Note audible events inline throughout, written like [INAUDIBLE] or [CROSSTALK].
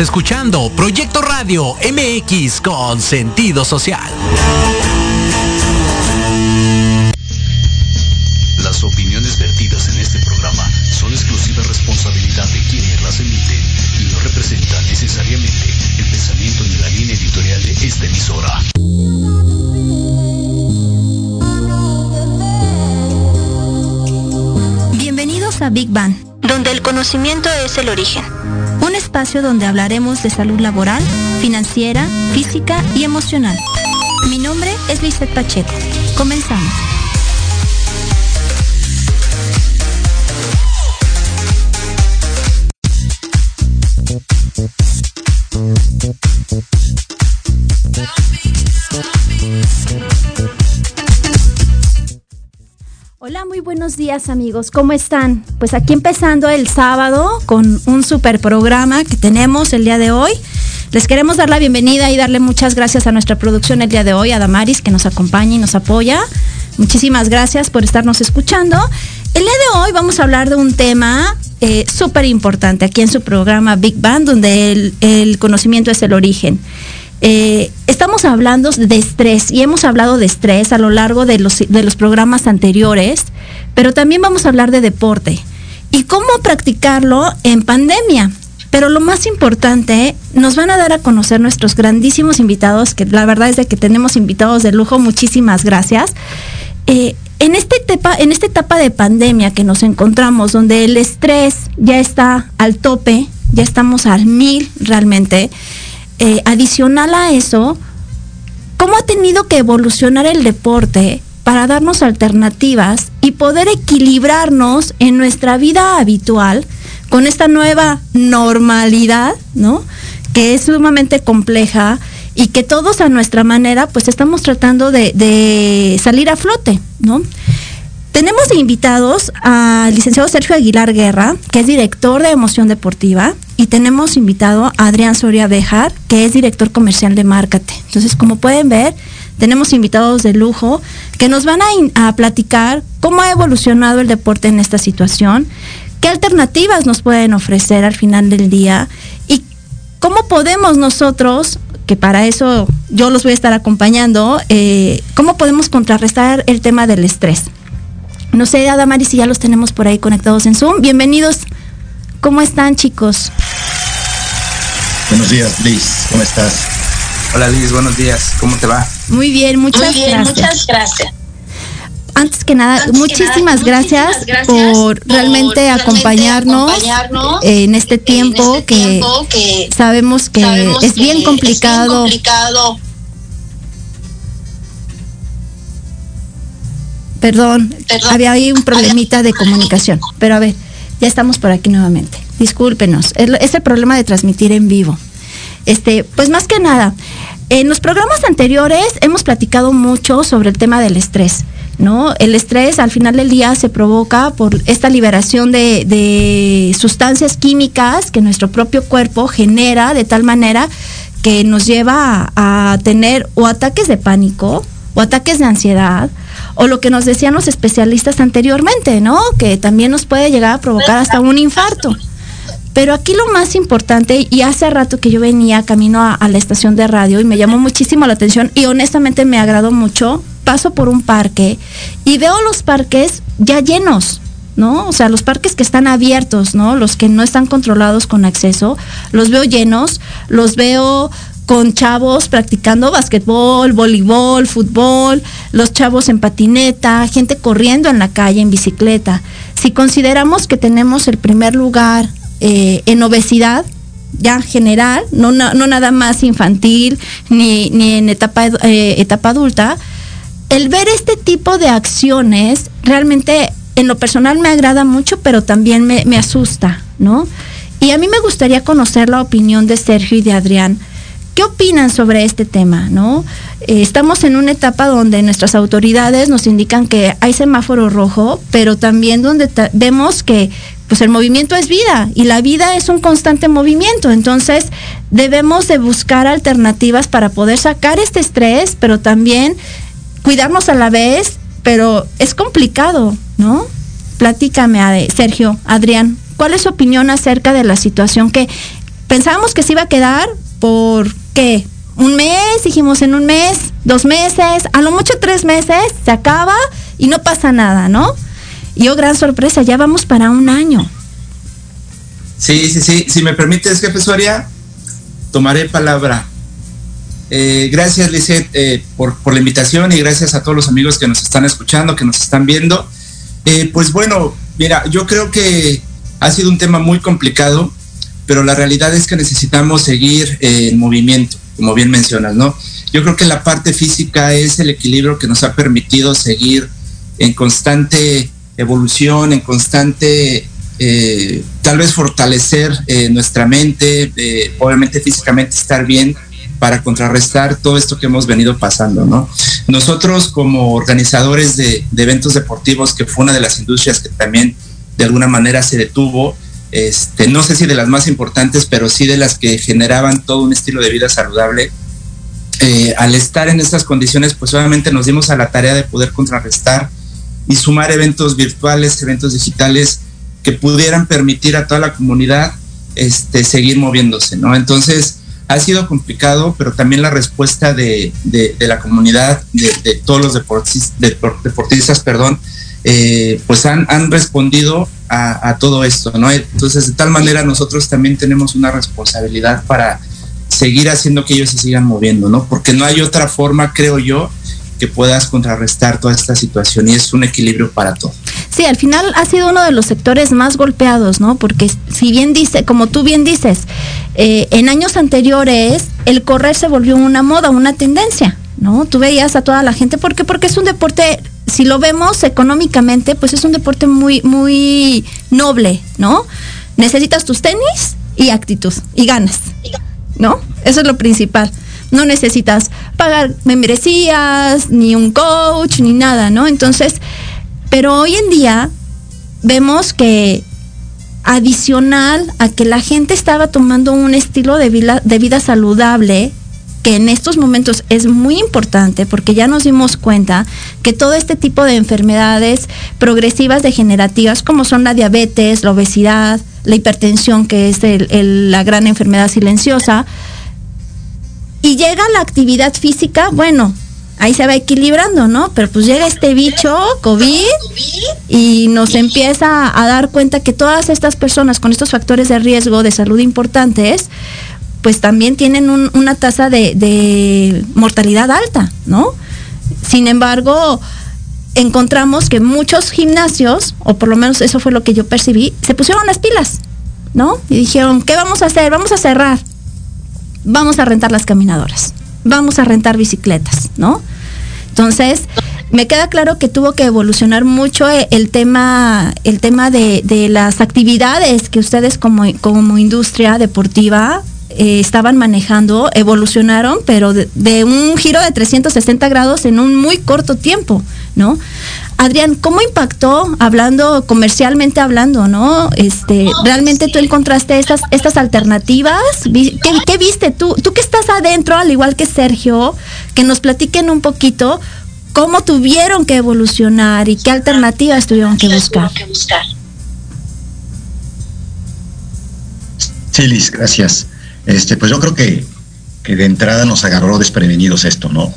Escuchando Proyecto Radio MX con sentido social. Las opiniones conocimiento es el origen. Un espacio donde hablaremos de salud laboral, financiera, física y emocional. Mi nombre es Lizeth Pacheco. Comenzamos. Buenos días amigos, ¿cómo están? Pues aquí empezando el sábado con un super programa que tenemos el día de hoy. Les queremos dar la bienvenida y darle muchas gracias a nuestra producción el día de hoy, a Damaris, que nos acompaña y nos apoya. Muchísimas gracias por estarnos escuchando. El día de hoy vamos a hablar de un tema eh, súper importante aquí en su programa Big Bang, donde el, el conocimiento es el origen. Eh, estamos hablando de estrés y hemos hablado de estrés a lo largo de los, de los programas anteriores, pero también vamos a hablar de deporte y cómo practicarlo en pandemia. Pero lo más importante, nos van a dar a conocer nuestros grandísimos invitados, que la verdad es de que tenemos invitados de lujo, muchísimas gracias. Eh, en, etapa, en esta etapa de pandemia que nos encontramos, donde el estrés ya está al tope, ya estamos al mil realmente, eh, adicional a eso, cómo ha tenido que evolucionar el deporte para darnos alternativas y poder equilibrarnos en nuestra vida habitual con esta nueva normalidad, ¿no? Que es sumamente compleja y que todos a nuestra manera, pues estamos tratando de, de salir a flote, ¿no? Tenemos invitados al licenciado Sergio Aguilar Guerra, que es director de emoción deportiva, y tenemos invitado a Adrián Soria Bejar, que es director comercial de Márcate. Entonces, como pueden ver, tenemos invitados de lujo que nos van a, a platicar cómo ha evolucionado el deporte en esta situación, qué alternativas nos pueden ofrecer al final del día y cómo podemos nosotros que para eso yo los voy a estar acompañando, eh, ¿cómo podemos contrarrestar el tema del estrés? No sé, Adamari, si ya los tenemos por ahí conectados en Zoom. Bienvenidos. ¿Cómo están, chicos? Buenos días, Liz. ¿Cómo estás? Hola, Liz. Buenos días. ¿Cómo te va? Muy bien, muchas Muy bien, gracias. muchas gracias. Antes que nada, Antes que muchísimas, nada, gracias, muchísimas gracias por realmente realmente acompañarnos, acompañarnos en este tiempo, en este que, tiempo que sabemos que sabemos es bien que complicado. Es bien complicado. Perdón, Perdón. había ahí un problemita de comunicación, pero a ver, ya estamos por aquí nuevamente. Discúlpenos, es, es el problema de transmitir en vivo. Este, pues más que nada, en los programas anteriores hemos platicado mucho sobre el tema del estrés, ¿no? El estrés al final del día se provoca por esta liberación de, de sustancias químicas que nuestro propio cuerpo genera de tal manera que nos lleva a, a tener o ataques de pánico o ataques de ansiedad o lo que nos decían los especialistas anteriormente, ¿no? Que también nos puede llegar a provocar hasta un infarto. Pero aquí lo más importante, y hace rato que yo venía camino a, la estación de radio y me llamó muchísimo la atención y honestamente me agradó mucho, paso por un parque y veo los parques ya llenos, ¿no? O sea, los parques que están abiertos, ¿no? Los que no están controlados con acceso, los veo llenos, los veo con chavos practicando basquetbol, voleibol, fútbol, los chavos en patineta, gente corriendo en la calle en bicicleta. Si consideramos que tenemos el primer lugar eh, en obesidad, ya general, no, no, nada más infantil ni, ni en etapa, eh, etapa adulta, el ver este tipo de acciones realmente en lo personal me agrada mucho, pero también me, me asusta, ¿no? Y a mí me gustaría conocer la opinión de Sergio y de Adrián. ¿Qué opinan sobre este tema? ¿no? Eh, estamos en una etapa donde nuestras autoridades nos indican que hay semáforo rojo, pero también donde vemos que pues el movimiento es vida y la vida es un constante movimiento. Entonces debemos de buscar alternativas para poder sacar este estrés, pero también cuidarnos a la vez, pero es complicado, ¿no? Platícame, Sergio, Adrián, ¿cuál es su opinión acerca de la situación que pensábamos que se iba a quedar por Un mes, dijimos en un mes, dos meses, a lo mucho tres meses, se acaba y no pasa nada, ¿no? Y oh, gran sorpresa, ya vamos para un año. Sí, sí, sí. Si me permites, jefe Soria, tomaré palabra. Eh, gracias, Lizeth, eh, por, por, la invitación y gracias a todos los amigos que nos están escuchando, que nos están viendo. Eh, pues bueno, mira, yo creo que ha sido un tema muy complicado, pero la realidad es que necesitamos seguir en movimiento, como bien mencionas, ¿no? Yo creo que la parte física es el equilibrio que nos ha permitido seguir en constante evolución, en constante eh, tal vez fortalecer eh, nuestra mente, eh, obviamente físicamente estar bien para contrarrestar todo esto que hemos venido pasando, ¿no? Nosotros como organizadores de, eventos deportivos, que fue una de las industrias que también de alguna manera se detuvo, este, no sé si de las más importantes, pero sí de las que generaban todo un estilo de vida saludable, al estar en estas condiciones, pues obviamente nos dimos a la tarea de poder contrarrestar y sumar eventos virtuales, eventos digitales, que pudieran permitir a toda la comunidad este, seguir moviéndose, ¿no? Entonces, ha sido complicado, pero también la respuesta de, la comunidad, de, todos los deportistas, deportistas perdón, eh, pues han, han respondido a, todo esto, ¿no? Entonces, de tal manera nosotros también tenemos una responsabilidad para seguir haciendo que ellos se sigan moviendo, ¿no? Porque no hay otra forma, creo yo, que puedas contrarrestar toda esta situación y es un equilibrio para todo. Sí, al final ha sido uno de los sectores más golpeados, ¿no? Porque si bien dice, como tú bien dices, eh, en años anteriores el correr se volvió una moda, una tendencia, ¿no? Tú veías a toda la gente, ¿por qué? Porque es un deporte, si lo vemos económicamente, pues es un deporte muy, muy noble, ¿no? Necesitas tus tenis y actitud y ganas, ¿no? Eso es lo principal no necesitas pagar membresías, ni un coach, ni nada, ¿no? Entonces, pero hoy en día vemos que adicional a que la gente estaba tomando un estilo de vida, de vida saludable, en estos momentos es muy importante porque ya nos dimos cuenta que todo este tipo de enfermedades progresivas degenerativas como son la diabetes, la obesidad, la hipertensión que es la gran enfermedad silenciosa, y llega la actividad física, bueno, ahí se va equilibrando, ¿no? Pero pues llega este bicho, COVID, y nos empieza a dar cuenta que todas estas personas con estos factores de riesgo de salud importantes, pues también tienen una tasa de, de mortalidad alta, ¿no? Sin embargo, encontramos que muchos gimnasios, o por lo menos eso fue lo que yo percibí, se pusieron las pilas, ¿no? Y dijeron, ¿qué vamos a hacer? Vamos a cerrar vamos a rentar las caminadoras, vamos a rentar bicicletas, ¿no? Entonces, me queda claro que tuvo que evolucionar mucho eh, el tema, el tema de, las actividades que ustedes como, como industria deportiva eh, estaban manejando, evolucionaron, pero de, de, un giro de 360 grados en un muy corto tiempo, ¿no? Adrián, ¿cómo impactó, hablando comercialmente hablando, no? Este, ¿realmente tú encontraste estas, estas alternativas? ¿Qué, viste tú? Tú que estás adentro, al igual que Sergio, que nos platiquen un poquito cómo tuvieron que evolucionar y qué alternativas tuvieron que buscar. Sí, Liz, gracias. Este, pues yo creo que, que de entrada nos agarró desprevenidos esto, ¿no?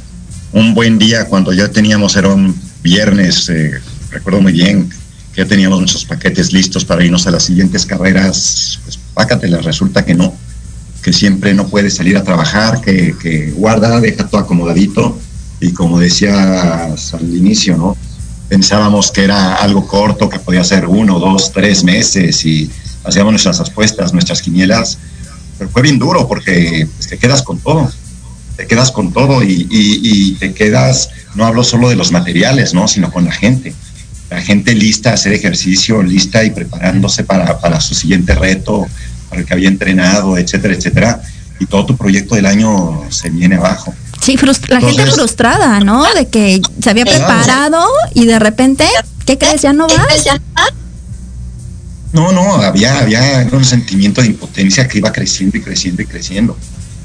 Un buen día cuando ya teníamos, era un viernes, eh, recuerdo muy bien que ya teníamos nuestros paquetes listos para irnos a las siguientes carreras, pues pácatelas, resulta que no, que siempre no puedes salir a trabajar, que, guarda, deja todo acomodadito y como decías al inicio, ¿no? Pensábamos que era algo corto, que podía ser uno, dos, tres meses y hacíamos nuestras apuestas, nuestras quinielas, pero fue bien duro porque pues, te quedas con todo te quedas con todo y, te quedas, no hablo solo de los materiales, ¿no? Sino con la gente. La gente lista a hacer ejercicio, lista y preparándose para, para su siguiente reto, para el que había entrenado, etcétera, etcétera. Y todo tu proyecto del año se viene abajo. Sí, la gente frustrada, ¿no? De que se había preparado y de repente, ¿qué crees? ¿Ya no vas? No, no, había, había un sentimiento de impotencia que iba creciendo y creciendo y creciendo.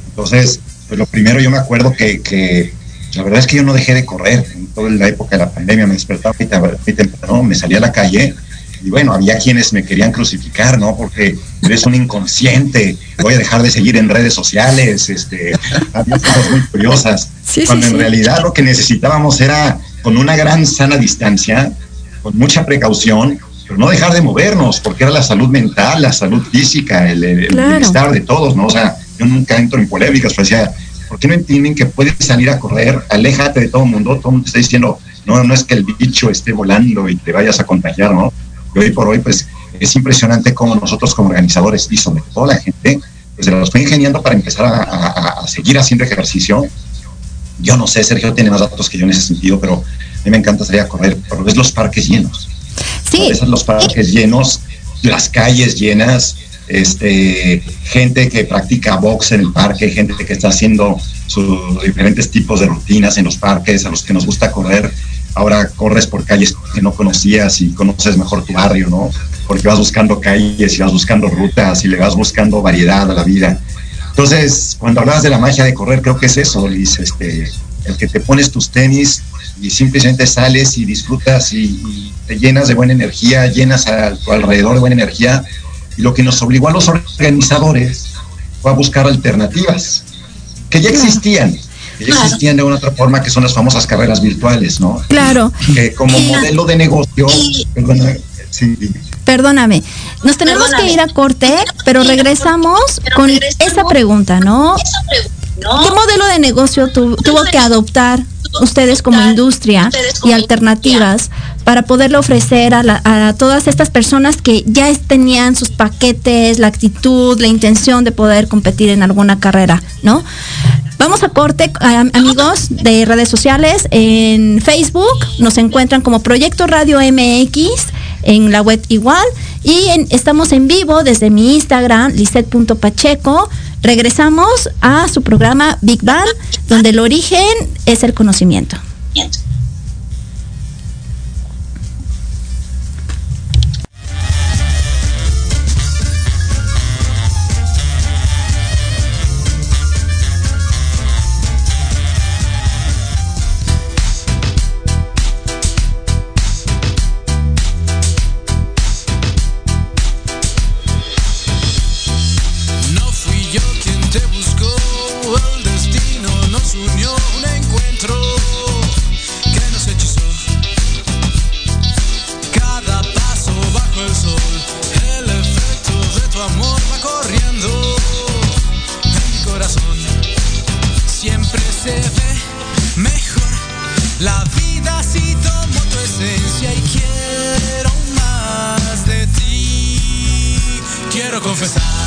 Entonces, pues lo primero yo me acuerdo que, que la verdad es que yo no dejé de correr en toda la época de la pandemia, me despertaba muy temprano, me salía a la calle, y bueno, había quienes me querían crucificar, ¿no? Porque eres un inconsciente, voy a dejar de seguir en redes sociales, este, había cosas muy curiosas. cuando en realidad lo que necesitábamos era con una gran sana distancia, con mucha precaución, pero no dejar de movernos, porque era la salud mental, la salud física, el, bienestar de todos, ¿no? O sea, yo nunca entro en polémicas, pero decía, ¿por qué no entienden que puedes salir a correr? Aléjate de todo el mundo, todo el mundo está diciendo, no, no es que el bicho esté volando y te vayas a contagiar, ¿no? Y hoy por hoy, pues es impresionante cómo nosotros como organizadores y sobre todo la gente, pues se los fue ingeniando para empezar a, seguir haciendo ejercicio. Yo no sé, Sergio tiene más datos que yo en ese sentido, pero a mí me encanta salir a correr, pero ves los parques llenos. Sí. Los parques llenos, las calles llenas, este, gente que practica box en el parque, gente que está haciendo sus diferentes tipos de rutinas en los parques, a los que nos gusta correr ahora corres por calles que no conocías y conoces mejor tu barrio, ¿no? Porque vas buscando calles y vas buscando rutas y le vas buscando variedad a la vida. Entonces, cuando hablas de la magia de correr, creo que es eso, Liz, este, el que te pones tus tenis y simplemente sales y disfrutas y, te llenas de buena energía, llenas a tu alrededor de buena energía. Y lo que nos obligó a los organizadores fue a buscar alternativas que ya existían, existían de una otra forma que son las famosas carreras virtuales, ¿no? Claro. Que como modelo de negocio, perdóname, nos tenemos que ir a corte, pero regresamos con esa pregunta, ¿no? ¿Qué modelo de negocio tuvo que adoptar ustedes como industria y alternativas para poderle ofrecer a, a, todas estas personas que ya tenían sus paquetes, la actitud, la intención de poder competir en alguna carrera, ¿no? Vamos a corte, amigos de redes sociales. En Facebook nos encuentran como Proyecto Radio MX, en la web igual. Y estamos en vivo desde mi Instagram, lisset.pacheco. Regresamos a su programa Big Bang, donde el origen es el conocimiento. quiero confesar.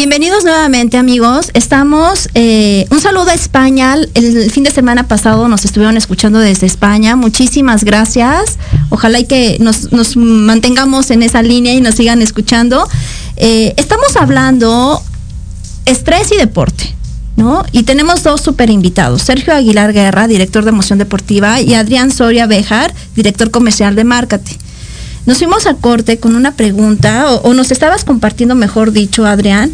Bienvenidos nuevamente amigos. Estamos, eh, un saludo a España. El fin de semana pasado nos estuvieron escuchando desde España. Muchísimas gracias. Ojalá y que nos, nos mantengamos en esa línea y nos sigan escuchando. Eh, estamos hablando estrés y deporte. ¿No? Y tenemos dos super invitados, Sergio Aguilar Guerra, director de emoción deportiva, y Adrián Soria Bejar, director comercial de Márcate. Nos fuimos a corte con una pregunta, o, nos estabas compartiendo, mejor dicho, Adrián,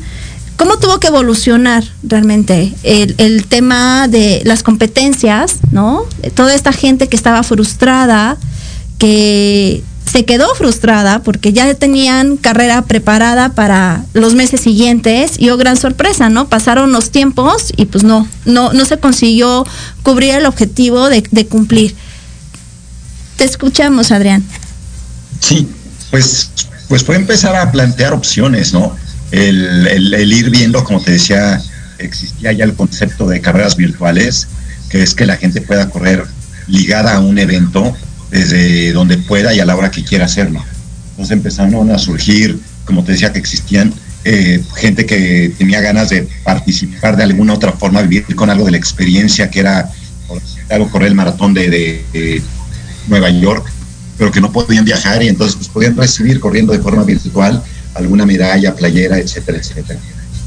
cómo tuvo que evolucionar realmente el, tema de las competencias, ¿no? Toda esta gente que estaba frustrada, que se quedó frustrada porque ya tenían carrera preparada para los meses siguientes y oh gran sorpresa, ¿no? Pasaron los tiempos y pues no, no, no se consiguió cubrir el objetivo de cumplir. Te escuchamos, Adrián. Sí, pues, pues fue empezar a plantear opciones, ¿no? El, el, el, ir viendo, como te decía, existía ya el concepto de carreras virtuales, que es que la gente pueda correr ligada a un evento desde donde pueda y a la hora que quiera hacerlo. Entonces empezaron a surgir, como te decía, que existían eh, gente que tenía ganas de participar de alguna otra forma, vivir con algo de la experiencia que era algo correr el maratón de Nueva York, pero que no podían viajar y entonces pues, podían recibir corriendo de forma virtual alguna medalla, playera, etcétera, etcétera.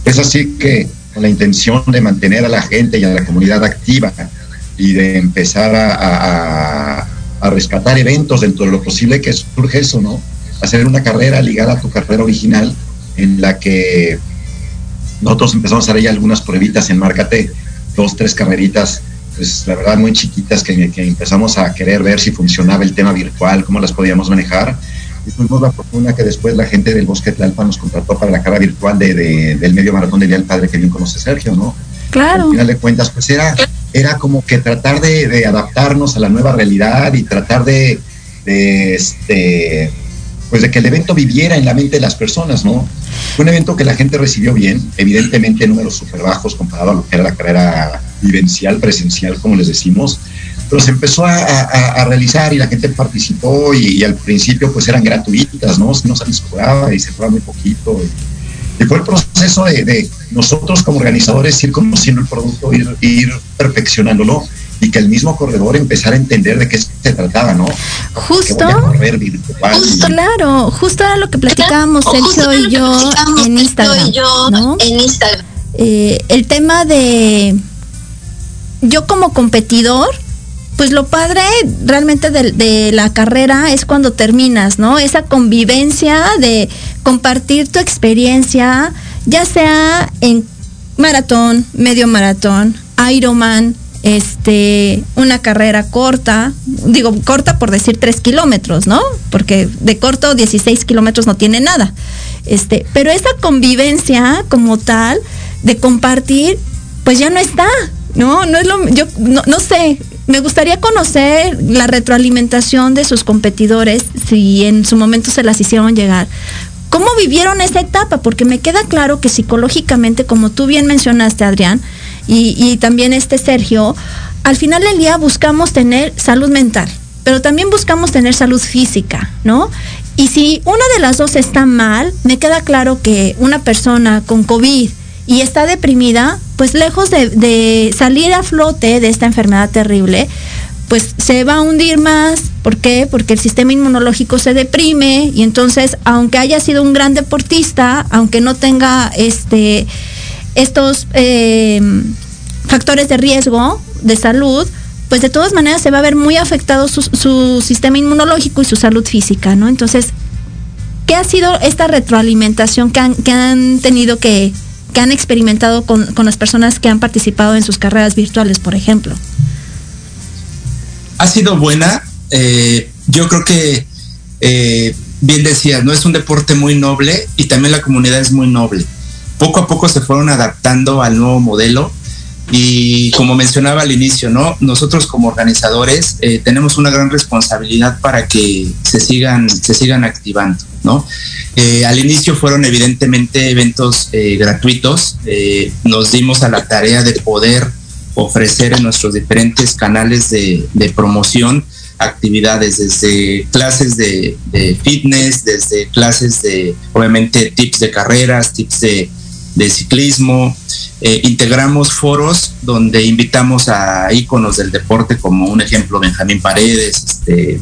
Es así que con la intención de mantener a la gente y a la comunidad activa y de empezar a, rescatar eventos dentro de lo posible que surge eso, ¿no? Hacer una carrera ligada a tu carrera original en la que nosotros empezamos a hacer ya algunas pruebitas en Márcate, dos, tres carreritas, pues la verdad muy chiquitas que, que empezamos a querer ver si funcionaba el tema virtual, cómo las podíamos manejar y tuvimos la fortuna que después la gente del Bosque Tlalpa nos contrató para la cara virtual de, de, del medio maratón del Día del Padre que bien conoce Sergio, ¿no? Claro. Al final de cuentas, pues era, era como que tratar de, de adaptarnos a la nueva realidad y tratar de, de, este, pues de que el evento viviera en la mente de las personas, ¿no? Fue un evento que la gente recibió bien, evidentemente números súper bajos comparado a lo que era la carrera vivencial, presencial, como les decimos, pero se empezó a, a, a, realizar y la gente participó y, y, al principio pues eran gratuitas, ¿no? No se les cobraba y se cobraba muy poquito. Y, y fue el proceso de, de, nosotros como organizadores ir conociendo el producto, ir, ir perfeccionándolo y que el mismo corredor empezara a entender de qué se trataba, ¿no? Justo, justo claro, justo era lo que platicábamos Sergio y yo en Instagram, yo ¿no? En Instagram. Eh, el tema de yo como competidor, pues lo padre realmente de, la carrera es cuando terminas, ¿no? Esa convivencia de compartir tu experiencia, ya sea en maratón, medio maratón, Ironman, este, una carrera corta, digo corta por decir tres kilómetros, ¿no? Porque de corto 16 kilómetros no tiene nada. Este, pero esa convivencia como tal de compartir, pues ya no está, ¿no? No es lo, yo no, no sé, me gustaría conocer la retroalimentación de sus competidores, si en su momento se las hicieron llegar. ¿Cómo vivieron esa etapa? Porque me queda claro que psicológicamente, como tú bien mencionaste, Adrián, y, y también este Sergio, al final del día buscamos tener salud mental, pero también buscamos tener salud física, ¿no? Y si una de las dos está mal, me queda claro que una persona con COVID y está deprimida, pues lejos de, salir a flote de esta enfermedad terrible, pues se va a hundir más. ¿Por qué? Porque el sistema inmunológico se deprime y entonces, aunque haya sido un gran deportista, aunque no tenga este, estos eh, factores de riesgo de salud, pues de todas maneras se va a ver muy afectado su, sistema inmunológico y su salud física, ¿no? Entonces, ¿qué ha sido esta retroalimentación que han tenido que, que han experimentado con, con, las personas que han participado en sus carreras virtuales, por ejemplo? Ha sido buena. Eh, yo creo que, eh, bien decías, no es un deporte muy noble y también la comunidad es muy noble. Poco a poco se fueron adaptando al nuevo modelo y como mencionaba al inicio, ¿no? Nosotros como organizadores eh, tenemos una gran responsabilidad para que se sigan, se sigan activando, Eh, al inicio fueron evidentemente eventos eh, gratuitos, eh, nos dimos a la tarea de poder ofrecer en nuestros diferentes canales de, promoción actividades, desde clases de, fitness, desde clases de, obviamente, tips de carreras, tips de, ciclismo. Integramos foros donde invitamos a íconos del deporte, como un ejemplo Benjamín Paredes, este,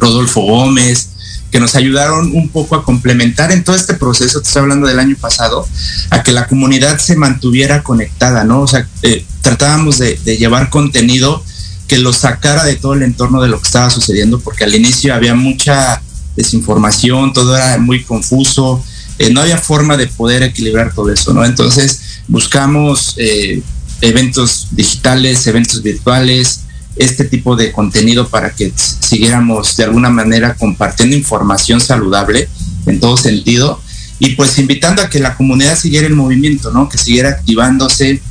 Rodolfo Gómez, que nos ayudaron un poco a complementar en todo este proceso, te estoy hablando del año pasado, a que la comunidad se mantuviera conectada, ¿no? O sea, eh, tratábamos de, llevar contenido que lo sacara de todo el entorno de lo que estaba sucediendo, porque al inicio había mucha desinformación, todo era muy confuso, eh, no había forma de poder equilibrar todo eso, ¿no? Entonces buscamos eh, eventos digitales, eventos virtuales, este tipo de contenido para que siguiéramos de alguna manera compartiendo información saludable en todo sentido y pues invitando a que la comunidad siguiera el movimiento, ¿no? Que siguiera activándose.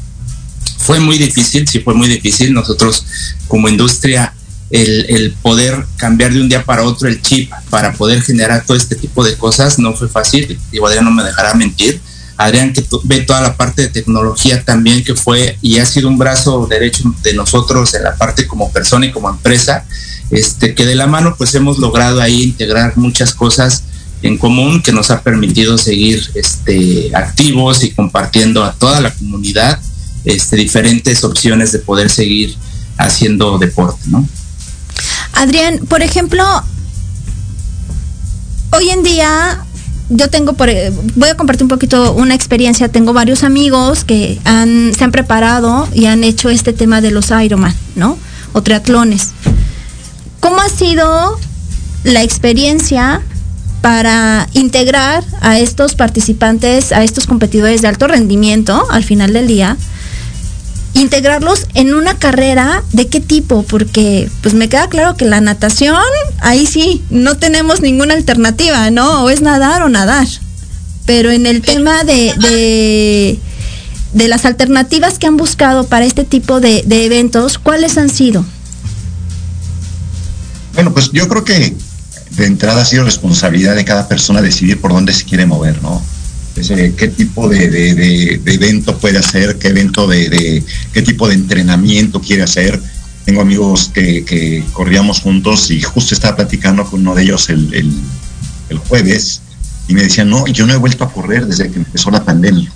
Fue muy difícil, sí fue muy difícil. Nosotros como industria el, el, poder cambiar de un día para otro el chip para poder generar todo este tipo de cosas no fue fácil. Digo, Adrián no me dejará mentir. Adrián que ve toda la parte de tecnología también que fue y ha sido un brazo derecho de nosotros en la parte como persona y como empresa, este, que de la mano pues hemos logrado ahí integrar muchas cosas en común que nos ha permitido seguir este, activos y compartiendo a toda la comunidad este, diferentes opciones de poder seguir haciendo deporte, ¿no? Adrián, por ejemplo, hoy en día yo tengo por voy a compartir un poquito una experiencia. Tengo varios amigos que han, se han preparado y han hecho este tema de los Ironman no o triatlones. Cómo ha sido la experiencia para integrar a estos participantes a estos competidores de alto rendimiento al final del día integrarlos en una carrera de qué tipo, porque pues me queda claro que la natación, ahí sí, no tenemos ninguna alternativa, ¿no? O es nadar o nadar. Pero en el tema de, de, de las alternativas que han buscado para este tipo de, de, eventos, ¿cuáles han sido? Bueno, pues yo creo que de entrada ha sido responsabilidad de cada persona decidir por dónde se quiere mover, ¿no? Qué tipo de, de, de, de, evento puede hacer, qué evento de, qué tipo de entrenamiento quiere hacer. Tengo amigos que, que, corríamos juntos y justo estaba platicando con uno de ellos el, el, el, jueves y me decían, no, yo no he vuelto a correr desde que empezó la pandemia.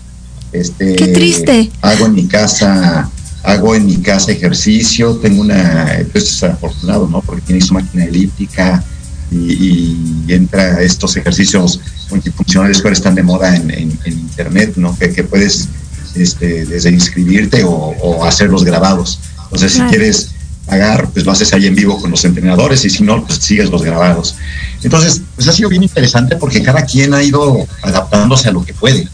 Este, qué triste. Hago en mi casa, hago en mi casa ejercicio, tengo una, pues es afortunado, ¿no? Porque tiene su máquina elíptica, y, y, entra estos ejercicios multifuncionales que ahora están de moda en, en, en internet, ¿no? Que, que puedes este, desde inscribirte o, o, hacerlos grabados. Entonces, si quieres pagar, pues lo haces ahí en vivo con los entrenadores y si no, pues sigues los grabados. Entonces, pues ha sido bien interesante porque cada quien ha ido adaptándose a lo que puede.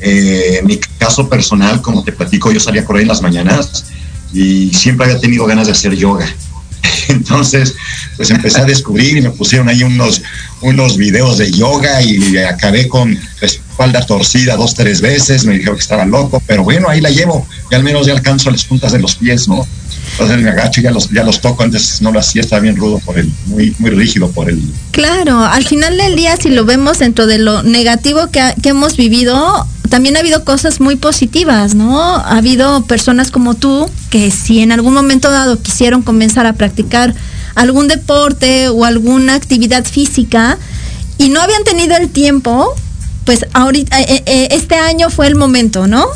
Eh, en mi caso personal, como te platico, yo salía a correr en las mañanas y siempre había tenido ganas de hacer yoga. [LAUGHS] Entonces, pues empecé a descubrir y me pusieron ahí unos, unos videos de yoga y acabé con la espalda torcida dos, tres veces. Me dijeron que estaba loco, pero bueno, ahí la llevo y al menos ya alcanzo las puntas de los pies, ¿no? Entonces me agacho y ya los, ya los toco. Antes no lo hacía, estaba bien rudo por el, muy, muy rígido por el. Claro, al final del día, si lo vemos dentro de lo negativo que, ha, que hemos vivido, también ha habido cosas muy positivas, ¿no? Ha habido personas como tú que si en algún momento dado quisieron comenzar a practicar algún deporte o alguna actividad física y no habían tenido el tiempo, pues ahorita eh, eh, este año fue el momento, ¿no?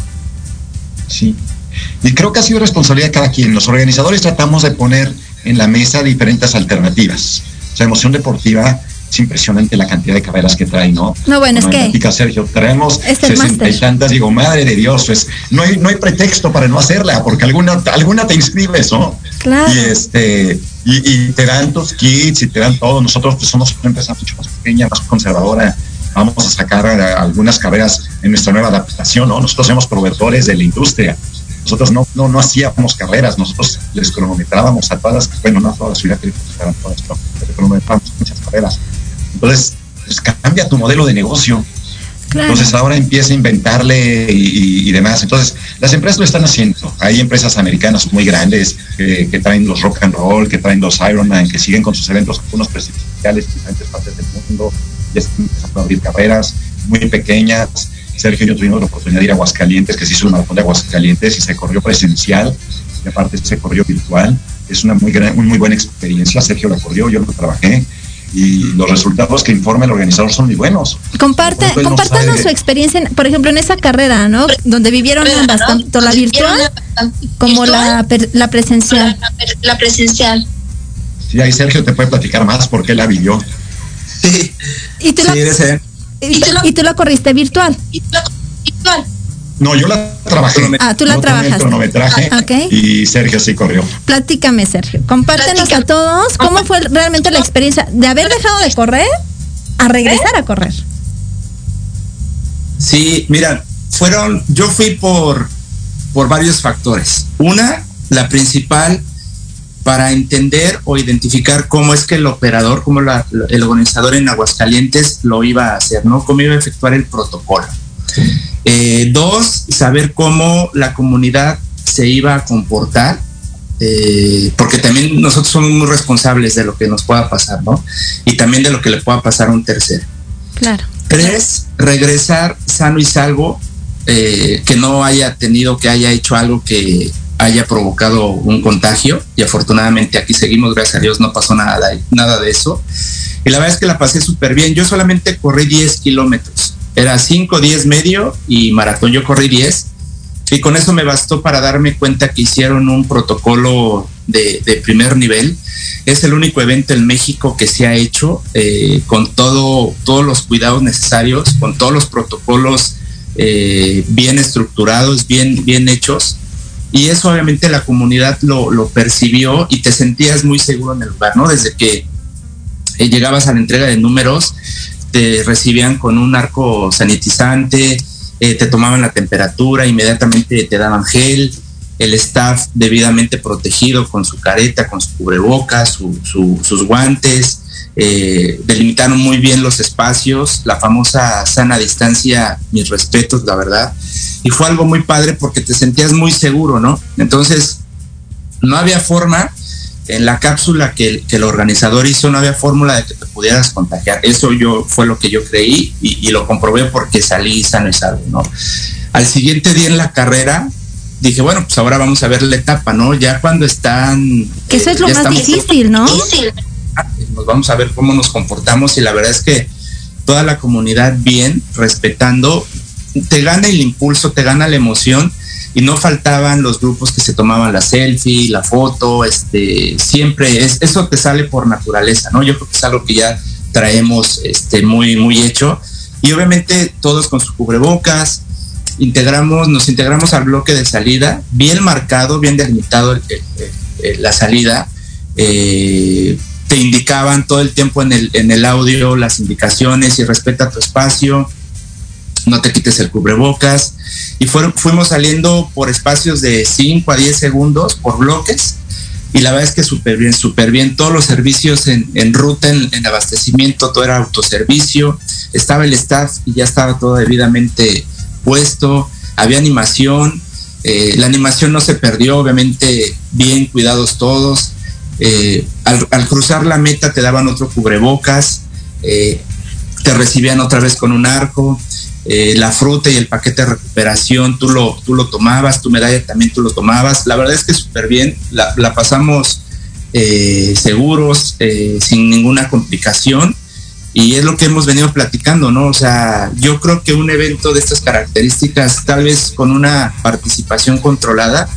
Sí. Y creo que ha sido responsabilidad de cada quien. Los organizadores tratamos de poner en la mesa diferentes alternativas. O sea, emoción deportiva es impresionante la cantidad de carreras que trae, ¿no? No, bueno, es que. Sergio, traemos es sesenta y tantas, digo, madre de Dios, pues no hay, no hay pretexto para no hacerla, porque alguna, alguna te inscribes, ¿no? Claro. Y este, y, y, te dan tus kits y te dan todo. Nosotros pues somos una empresa mucho más pequeña, más conservadora. Vamos a sacar algunas carreras en nuestra nueva adaptación, ¿no? Nosotros somos proveedores de la industria. Nosotros no, no, no hacíamos carreras, nosotros les cronometrábamos a todas las, bueno, no a todas ciudades, eran todas, pero cronometrábamos muchas carreras. Entonces, pues cambia tu modelo de negocio. Claro. Entonces ahora empieza a inventarle y, y, y, demás. Entonces, las empresas lo están haciendo. Hay empresas americanas muy grandes que, que traen los rock and roll, que traen los Ironman, que siguen con sus eventos, algunos presidenciales en diferentes partes del mundo, ya están empezando a abrir carreras muy pequeñas. Sergio y yo tuvimos la oportunidad de ir a Aguascalientes, que se hizo un maratón de Aguascalientes y se corrió presencial y aparte se corrió virtual. Es una muy, gran, muy buena experiencia. Sergio la corrió, yo lo trabajé y los resultados que informa el organizador son muy buenos. Comparte, compártanos sabe- su experiencia, en- por ejemplo, en esa carrera, ¿no? Donde vivieron ambas, tanto la virtual la- como la, virtual, la presencial. la, la presencial. Sí, ahí Sergio te puede platicar más porque él la vivió. Sí, Y tú, sí, la, y, y tú la corriste virtual. Y la- virtual. No, yo la trabajé. Ah, tú la trabajaste. cronometraje Ah, y Sergio sí corrió. Platícame, Sergio. Compártenos a todos cómo fue realmente la experiencia de haber dejado de correr a regresar a correr. Sí, mira, fueron, yo fui por, por varios factores. Una, la principal, para entender o identificar cómo es que el operador, cómo la- el organizador en Aguascalientes lo iba a hacer, ¿no? Cómo iba a efectuar el protocolo. Eh, dos, saber cómo la comunidad se iba a comportar, eh, porque también nosotros somos muy responsables de lo que nos pueda pasar, ¿no? Y también de lo que le pueda pasar a un tercero. Claro. Tres, regresar sano y salvo, eh, que no haya tenido, que haya hecho algo que haya provocado un contagio. Y afortunadamente aquí seguimos, gracias a Dios, no pasó nada, nada de eso. Y la verdad es que la pasé súper bien. Yo solamente corrí 10 kilómetros. Era 5, 10 medio y maratón. Yo corrí 10. Y con eso me bastó para darme cuenta que hicieron un protocolo de, de primer nivel. Es el único evento en México que se ha hecho eh, con todo, todos los cuidados necesarios, con todos los protocolos eh, bien estructurados, bien, bien hechos. Y eso obviamente la comunidad lo, lo percibió y te sentías muy seguro en el lugar, ¿no? Desde que eh, llegabas a la entrega de números, te recibían con un arco sanitizante, eh, te tomaban la temperatura, inmediatamente te daban gel, el staff debidamente protegido con su careta, con su cubrebocas, su- su- sus guantes, eh, delimitaron muy bien los espacios, la famosa sana distancia, mis respetos, la verdad, y fue algo muy padre porque te sentías muy seguro, ¿no? Entonces, no había forma en la cápsula que, que el organizador hizo, no había fórmula de que te pudieras contagiar. Eso yo fue lo que yo creí y, y lo comprobé porque salí sano y salvo, ¿no? Al siguiente día en la carrera dije, bueno, pues ahora vamos a ver la etapa, ¿no? Ya cuando están... Que eso eh, es lo ya más difícil, ¿no? Difícil. nos vamos a ver cómo nos comportamos y la verdad es que toda la comunidad bien, respetando, te gana el impulso, te gana la emoción y no faltaban los grupos que se tomaban la selfie, la foto, este, siempre es, eso te sale por naturaleza, ¿no? Yo creo que es algo que ya traemos este, muy, muy hecho. Y obviamente todos con sus cubrebocas, integramos, nos integramos al bloque de salida, bien marcado, bien delimitado el- el- el- la salida, eh, te indicaban todo el tiempo en el, en el audio las indicaciones y respeta tu espacio, no te quites el cubrebocas. Y fuimos saliendo por espacios de 5 a 10 segundos por bloques. Y la verdad es que súper bien, súper bien. Todos los servicios en, en ruta, en, en abastecimiento, todo era autoservicio. Estaba el staff y ya estaba todo debidamente puesto. Había animación. eh, la animación no se perdió, obviamente bien cuidados todos. Eh, al, al cruzar la meta te daban otro cubrebocas, eh, te recibían otra vez con un arco, eh, la fruta y el paquete de recuperación tú lo, tú lo tomabas, tu medalla también tú lo tomabas. La verdad es que súper bien, la, la pasamos eh, seguros, eh, sin ninguna complicación. Y es lo que hemos venido platicando, ¿no? O sea, yo creo que un evento de estas características, tal vez con una participación controlada,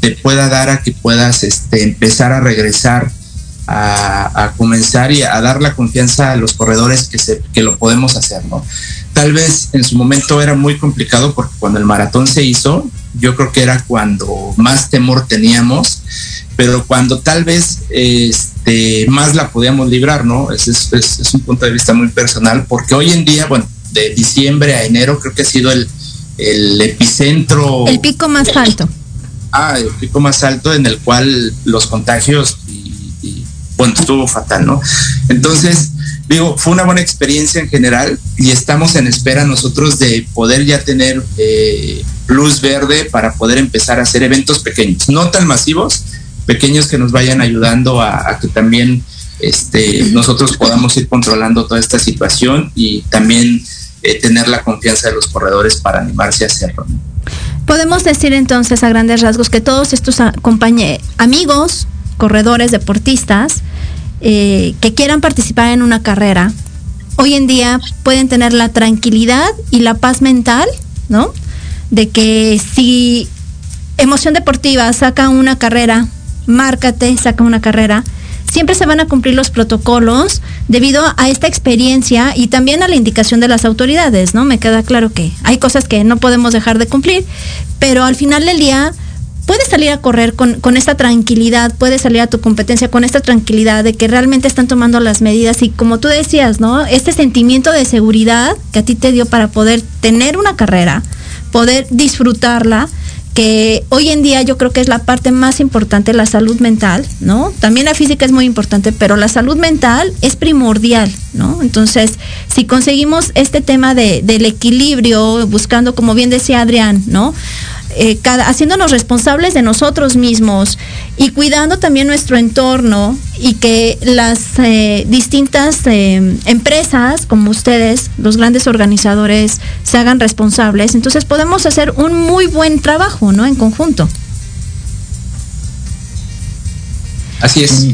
te pueda dar a que puedas este, empezar a regresar a, a comenzar y a dar la confianza a los corredores que, se, que lo podemos hacer, ¿no? Tal vez en su momento era muy complicado porque cuando el maratón se hizo, yo creo que era cuando más temor teníamos, pero cuando tal vez este, más la podíamos librar, ¿no? Es, es, un punto de vista muy personal, porque hoy en día, bueno, de diciembre a enero creo que ha sido el, el epicentro. El pico más alto. Ah, el pico más alto en el cual los contagios y, y, bueno, estuvo fatal, ¿no? Entonces, digo, fue una buena experiencia en general y estamos en espera nosotros de poder ya tener eh, luz verde para poder empezar a hacer eventos pequeños, no tan masivos, pequeños que nos vayan ayudando a, que también este, nosotros podamos ir controlando toda esta situación y también eh, tener la confianza de los corredores para animarse a hacerlo. Podemos decir entonces a grandes rasgos que todos estos amigos, corredores, deportistas, eh, que quieran participar en una carrera, hoy en día pueden tener la tranquilidad y la paz mental, ¿no? De que si Emoción Deportiva saca una carrera, Márcate saca una carrera, siempre se van a cumplir los protocolos debido a esta experiencia y también a la indicación de las autoridades, ¿no? Me queda claro que hay cosas que no podemos dejar de cumplir, pero al final del día puedes salir a correr con, con, esta tranquilidad, puedes salir a tu competencia con esta tranquilidad de que realmente están tomando las medidas y como tú decías, ¿no? Este sentimiento de seguridad que a ti te dio para poder tener una carrera, poder disfrutarla, que hoy en día yo creo que es la parte más importante, la salud mental, ¿no? También la física es muy importante, pero la salud mental es primordial, ¿no? Entonces, si conseguimos este tema de, del equilibrio, buscando, como bien decía Adrián, ¿no? Eh, cada, haciéndonos responsables de nosotros mismos y cuidando también nuestro entorno y que las eh, distintas eh, empresas como ustedes, los grandes organizadores, se hagan responsables, entonces podemos hacer un muy buen trabajo, ¿no? En conjunto. Así es,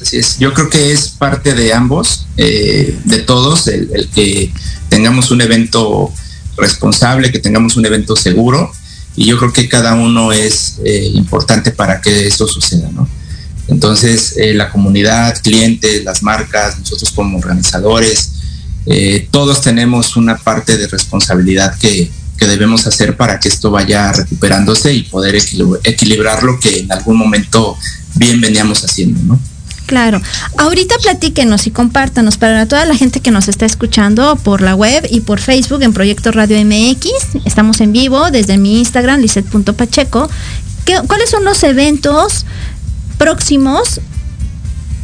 así es. Yo creo que es parte de ambos, de todos, el, el que tengamos un evento responsable, que tengamos un evento seguro y yo creo que cada uno es eh, importante para que eso suceda, ¿no? Entonces, eh, la comunidad, clientes, las marcas, nosotros como organizadores, eh, todos tenemos una parte de responsabilidad que, que, debemos hacer para que esto vaya recuperándose y poder equilibrar lo que en algún momento bien veníamos haciendo, ¿no? Claro. Ahorita platíquenos y compártanos para toda la gente que nos está escuchando por la web y por Facebook en Proyecto Radio MX. Estamos en vivo desde mi Instagram, lisset.pacheco. ¿Cuáles son los eventos próximos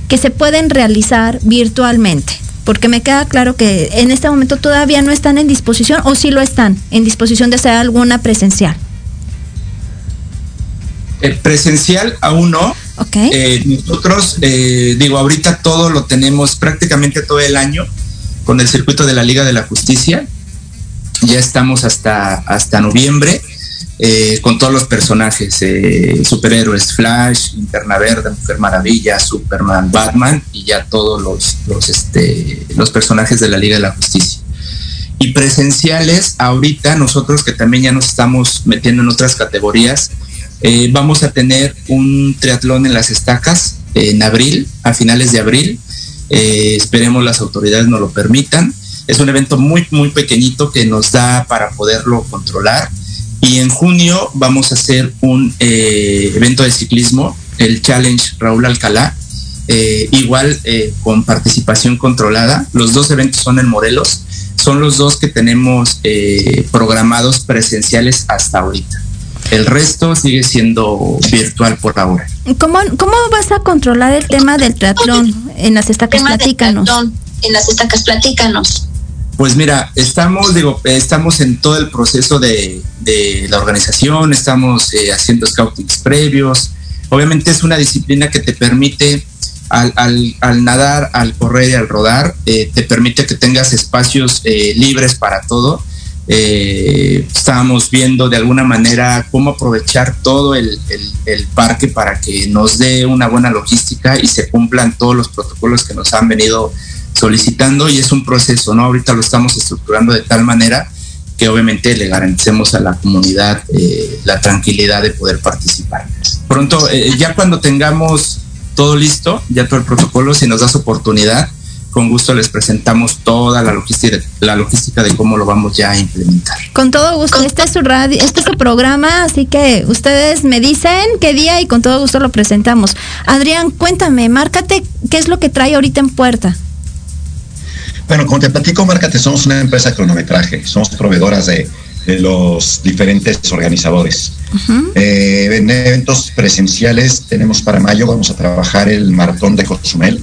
que se pueden realizar virtualmente? Porque me queda claro que en este momento todavía no están en disposición o sí lo están en disposición de hacer alguna presencial. El presencial aún no, Okay. Eh, nosotros, eh, digo, ahorita todo lo tenemos prácticamente todo el año con el circuito de la Liga de la Justicia. Ya estamos hasta, hasta noviembre eh, con todos los personajes, superhéroes, Flash, Interna Verde, Mujer Maravilla, Superman, Batman y ya todos los, los, este, los personajes de la Liga de la Justicia. Y presenciales, ahorita nosotros que también ya nos estamos metiendo en otras categorías, eh, vamos a tener un triatlón en las estacas en abril, a finales de abril. Eh, esperemos las autoridades nos lo permitan. Es un evento muy, muy pequeñito que nos da para poderlo controlar. Y en junio vamos a hacer un eh, evento de ciclismo, el Challenge Raúl Alcalá, igual con participación controlada. Los dos eventos son en Morelos. Son los dos que tenemos programados presenciales hasta ahorita. El resto sigue siendo virtual por ahora. ¿Cómo, cómo vas a controlar el tema del triatlón en las estacas? Platícanos. En las estacas, platícanos. Pues mira, estamos, digo, estamos en todo el proceso de, de la organización, estamos eh, haciendo scoutings previos. Obviamente es una disciplina que te permite, al, al, al nadar, al correr y al rodar, eh, te permite que tengas espacios eh, libres para todo eh, estábamos viendo de alguna manera cómo aprovechar todo el, el, el, parque para que nos dé una buena logística y se cumplan todos los protocolos que nos han venido solicitando y es un proceso, ¿no? Ahorita lo estamos estructurando de tal manera que obviamente le garanticemos a la comunidad eh, la tranquilidad de poder participar. Pronto, eh, ya cuando tengamos todo listo, ya todo el protocolo, si nos das oportunidad, con gusto les presentamos toda la logística, la logística de cómo lo vamos ya a implementar. Con todo gusto, este es su radio, este es su programa, así que ustedes me dicen qué día y con todo gusto lo presentamos. Adrián, cuéntame, márcate, ¿qué es lo que trae ahorita en puerta? Bueno, como te platico, Márcate, somos una empresa de cronometraje, somos proveedoras de, de los diferentes organizadores. Uh -huh. eh, en eventos presenciales tenemos para mayo, vamos a trabajar el maratón de Cozumel,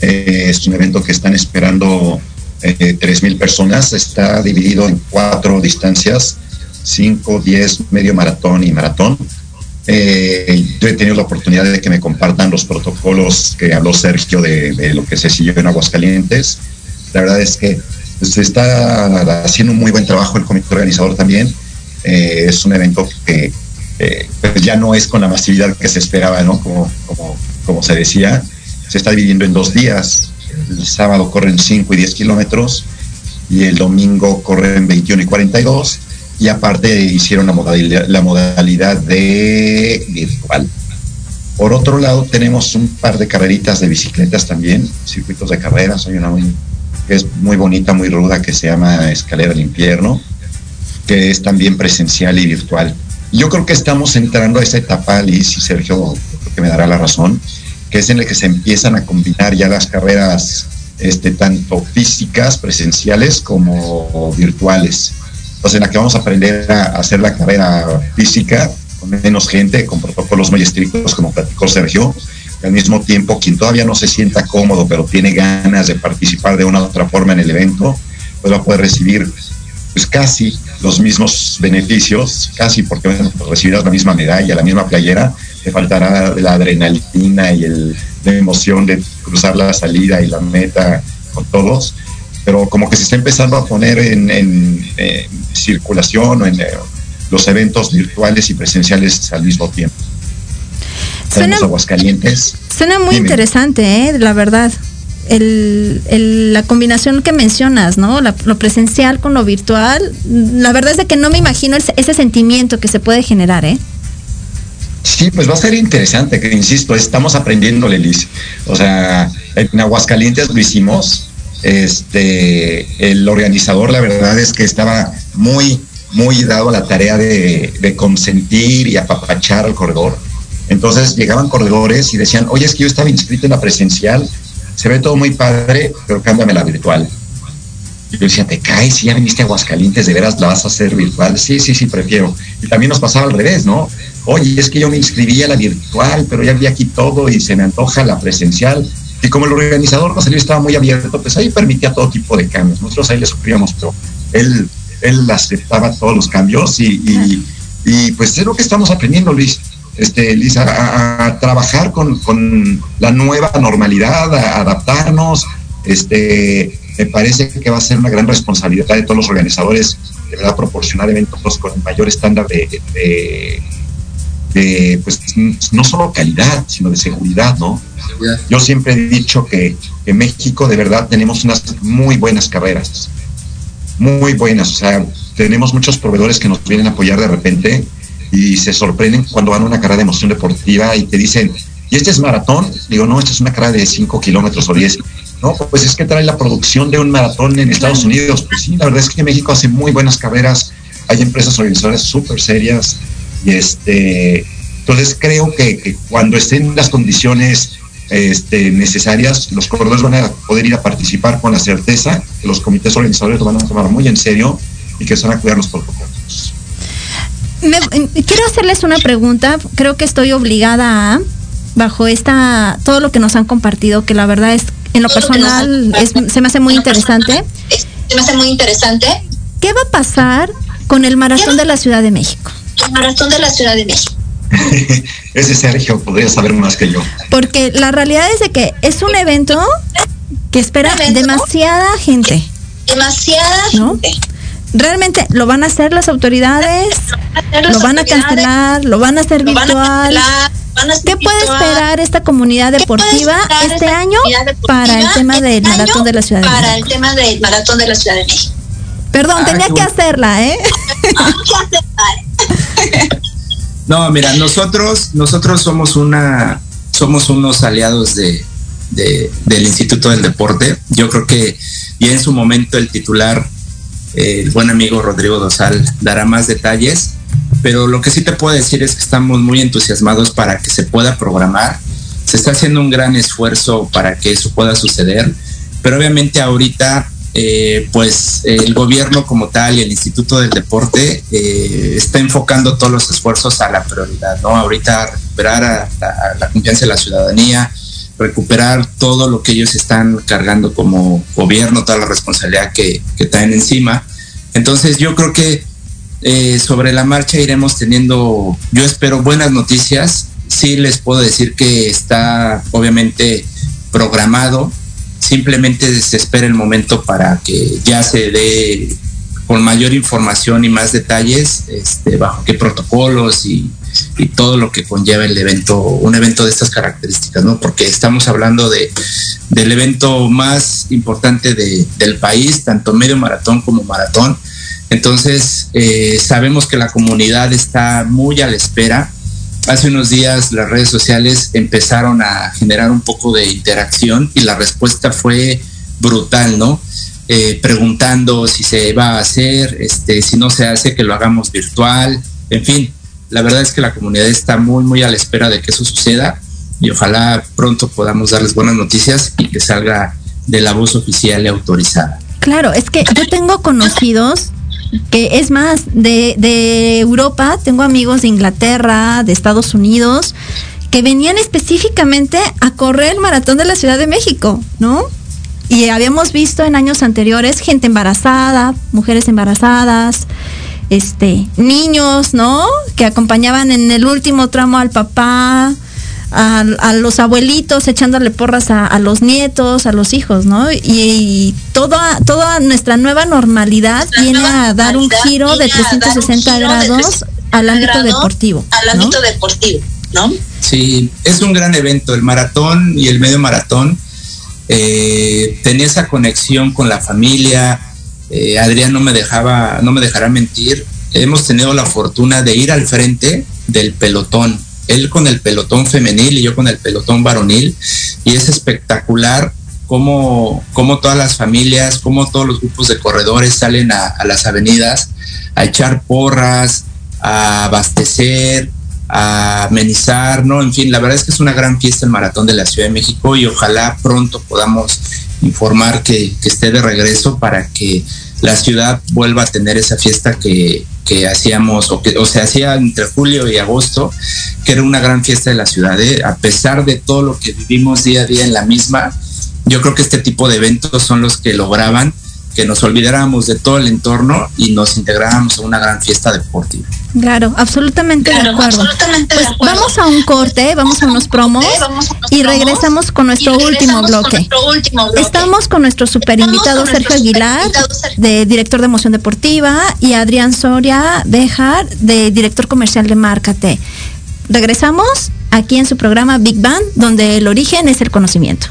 Eh, es un evento que están esperando eh, 3.000 personas. Está dividido en cuatro distancias, 5, 10, medio maratón y maratón. Eh, yo he tenido la oportunidad de que me compartan los protocolos que habló Sergio de, lo que se siguió en Aguascalientes. La verdad es que se está haciendo un muy buen trabajo el comité organizador también. Eh, es un evento que pues ya no es con la masividad que se esperaba, ¿no? Como, como, como se decía se está dividiendo en dos días. El sábado corren 5 y 10 kilómetros y el domingo corren 21 y 42 y aparte hicieron la modalidad, la modalidad de virtual. Por otro lado, tenemos un par de carreritas de bicicletas también, circuitos de carreras. Hay una muy, que es muy bonita, muy ruda, que se llama Escalera del Infierno, que es también presencial y virtual. Yo creo que estamos entrando a esa etapa, Liz y Sergio, creo que me dará la razón, que es en la que se empiezan a combinar ya las carreras este, tanto físicas, presenciales, como virtuales. Entonces, en la que vamos a aprender a hacer la carrera física con menos gente, con protocolos muy estrictos, como platicó Sergio, y al mismo tiempo, quien todavía no se sienta cómodo, pero tiene ganas de participar de una u otra forma en el evento, pues va a poder recibir pues casi los mismos beneficios, casi porque recibirás la misma medalla, la misma playera, te faltará la adrenalina y el, la emoción de cruzar la salida y la meta con todos, pero como que se está empezando a poner en, en, en circulación o en, los eventos virtuales y presenciales al mismo tiempo. Suena, Aguascalientes. Suena muy Dime. interesante, ¿eh? la verdad. El, la combinación que mencionas, ¿no? La- lo presencial con lo virtual. La verdad es de que no me imagino ese, sentimiento que se puede generar, ¿eh? Sí, pues va a ser interesante, que insisto, estamos aprendiendo, Lelis. O sea, en Aguascalientes lo hicimos. Este, el organizador, la verdad es que estaba muy, muy dado a la tarea de, de consentir y apapachar al corredor. Entonces llegaban corredores y decían, oye, es que yo estaba inscrito en la presencial, se ve todo muy padre, pero cámbiame la virtual. Y yo decía, te caes, si ya viniste a Aguascalientes, de veras la vas a hacer virtual. Sí, sí, sí, prefiero. Y también nos pasaba al revés, ¿no? Oye, es que yo me inscribí a la virtual, pero ya vi aquí todo y se me antoja la presencial. Y como el organizador José Luis estaba muy abierto, pues ahí permitía todo tipo de cambios. Nosotros ahí le sufríamos, pero él, él aceptaba todos los cambios y, y pues es lo que estamos aprendiendo, Luis. Este, Liz, a, trabajar con, con la nueva normalidad, a adaptarnos. Este, me parece que va a ser una gran responsabilidad de todos los organizadores, de verdad, proporcionar eventos con el mayor estándar de, de, de, pues, no solo calidad, sino de seguridad, ¿no? Yo siempre he dicho que en México de verdad tenemos unas muy buenas carreras, muy buenas, o sea, tenemos muchos proveedores que nos vienen a apoyar de repente y se sorprenden cuando van a una carrera de emoción deportiva y te dicen, ¿y este es maratón? Digo, no, esta es una carrera de 5 kilómetros o 10. No, pues es que trae la producción de un maratón en Estados Unidos. Pues sí, la verdad es que México hace muy buenas carreras, hay empresas organizadoras súper serias y este, entonces creo que, que cuando estén las condiciones este, necesarias, los corredores van a poder ir a participar con la certeza que los comités organizadores lo van a tomar muy en serio y que se van a cuidar los protocolos. Me- quiero hacerles una pregunta. Creo que estoy obligada a, bajo esta, todo lo que nos han compartido, que la verdad es, en lo Todo personal, es- se me hace muy En lo personal, interesante. es- Se me hace muy interesante. ¿Qué va a pasar con el maratón de la Ciudad de México? El maratón de la Ciudad de México. [LAUGHS] Ese Sergio podría saber más que yo. Porque la realidad es de que es un evento que espera evento. demasiada gente. Demasiada ¿No? gente. Realmente lo van a hacer las autoridades, lo van a cancelar, lo van a hacer virtual. cancelar, van a hacer ¿Qué puede esperar esta comunidad ¿Qué puede deportiva este año para el tema del este maratón año de la Ciudad de Para México? el tema del maratón de la Ciudad de México. Perdón, Ah, tenía que bueno. hacerla, ¿eh? [LAUGHS] No, mira, nosotros, nosotros somos una, somos unos aliados de, de- del Instituto del Deporte. Yo creo que ya en su momento el titular, el buen amigo Rodrigo Dosal, dará más detalles. Pero lo que sí te puedo decir es que estamos muy entusiasmados para que se pueda programar. Se está haciendo un gran esfuerzo para que eso pueda suceder. Pero obviamente ahorita eh, pues el gobierno como tal y el Instituto del Deporte eh, está enfocando todos los esfuerzos a la prioridad, ¿no? Ahorita recuperar a la, confianza de la ciudadanía, recuperar todo lo que ellos están cargando como gobierno, toda la responsabilidad que, que traen encima. Entonces yo creo que eh, sobre la marcha iremos teniendo, yo espero buenas noticias. Sí les puedo decir que está obviamente programado, simplemente se espera el momento para que ya se dé con mayor información y más detalles este, bajo qué protocolos y, y todo lo que conlleva el evento, un evento de estas características, ¿no? Porque estamos hablando de, del evento más importante de, del país, tanto medio maratón como maratón. Entonces, eh, sabemos que la comunidad está muy a la espera. Hace unos días las redes sociales empezaron a generar un poco de interacción y la respuesta fue brutal, ¿no? Eh, preguntando si se va a hacer, este, si no se hace, que lo hagamos virtual, en fin, la verdad es que la comunidad está muy, muy a la espera de que eso suceda y ojalá pronto podamos darles buenas noticias y que salga de la voz oficial y autorizada. Claro, es que yo tengo conocidos que es más, de, de Europa, tengo amigos de Inglaterra, de Estados Unidos, que venían específicamente a correr el maratón de la Ciudad de México, ¿no? Y habíamos visto en años anteriores gente embarazada, mujeres embarazadas, este, niños, ¿no? Que acompañaban en el último tramo al papá, a, a los abuelitos echándole porras a, a, los nietos, a los hijos, ¿no? Y, y toda, toda nuestra nueva normalidad nuestra viene nueva a dar un giro de 360 giro grados de al ámbito deportivo. Al ¿no? ámbito deportivo, ¿no? Sí, es un gran evento, el maratón y el medio maratón. Eh, tenía esa conexión con la familia, eh, Adrián no me dejaba, no me dejará mentir, hemos tenido la fortuna de ir al frente del pelotón, él con el pelotón femenil y yo con el pelotón varonil, y es espectacular cómo, cómo todas las familias, cómo todos los grupos de corredores salen a, a las avenidas a echar porras, a abastecer, a amenizar, ¿no? En fin, la verdad es que es una gran fiesta el maratón de la Ciudad de México y ojalá pronto podamos informar que, que esté de regreso para que la ciudad vuelva a tener esa fiesta que, que hacíamos o que o se hacía entre julio y agosto, que era una gran fiesta de la ciudad. ¿eh? A pesar de todo lo que vivimos día a día en la misma, yo creo que este tipo de eventos son los que lograban que nos olvidáramos de todo el entorno y nos integráramos a una gran fiesta deportiva. Claro, absolutamente claro, de acuerdo. Absolutamente pues de acuerdo. vamos a un corte, vamos a unos promos y regresamos con nuestro último bloque. con nuestro último bloque. Estamos con nuestro super invitado Sergio Aguilar, de director de emoción deportiva, y Adrián Soria Dejar, de director comercial de Márcate. Regresamos aquí en su programa Big Bang, donde el origen es el conocimiento.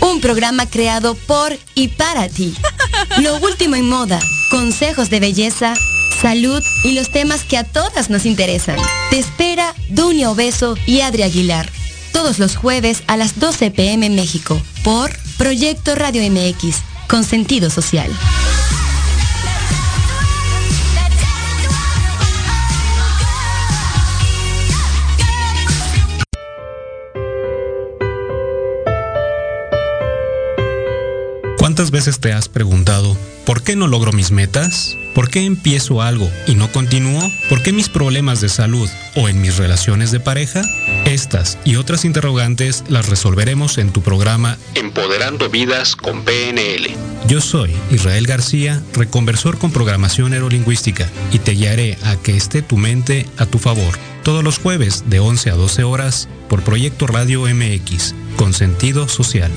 Un programa creado por y para ti. Lo último en moda, consejos de belleza, salud y los temas que a todas nos interesan. Te espera Dunia Obeso y Adri Aguilar. Todos los jueves a las 12 pm México por Proyecto Radio MX con sentido social. ¿Cuántas veces te has preguntado, ¿por qué no logro mis metas? ¿Por qué empiezo algo y no continúo? ¿Por qué mis problemas de salud o en mis relaciones de pareja? Estas y otras interrogantes las resolveremos en tu programa Empoderando Vidas con PNL. Yo soy Israel García, reconversor con programación neurolingüística, y te guiaré a que esté tu mente a tu favor. Todos los jueves de 11 a 12 horas por Proyecto Radio MX, con sentido social.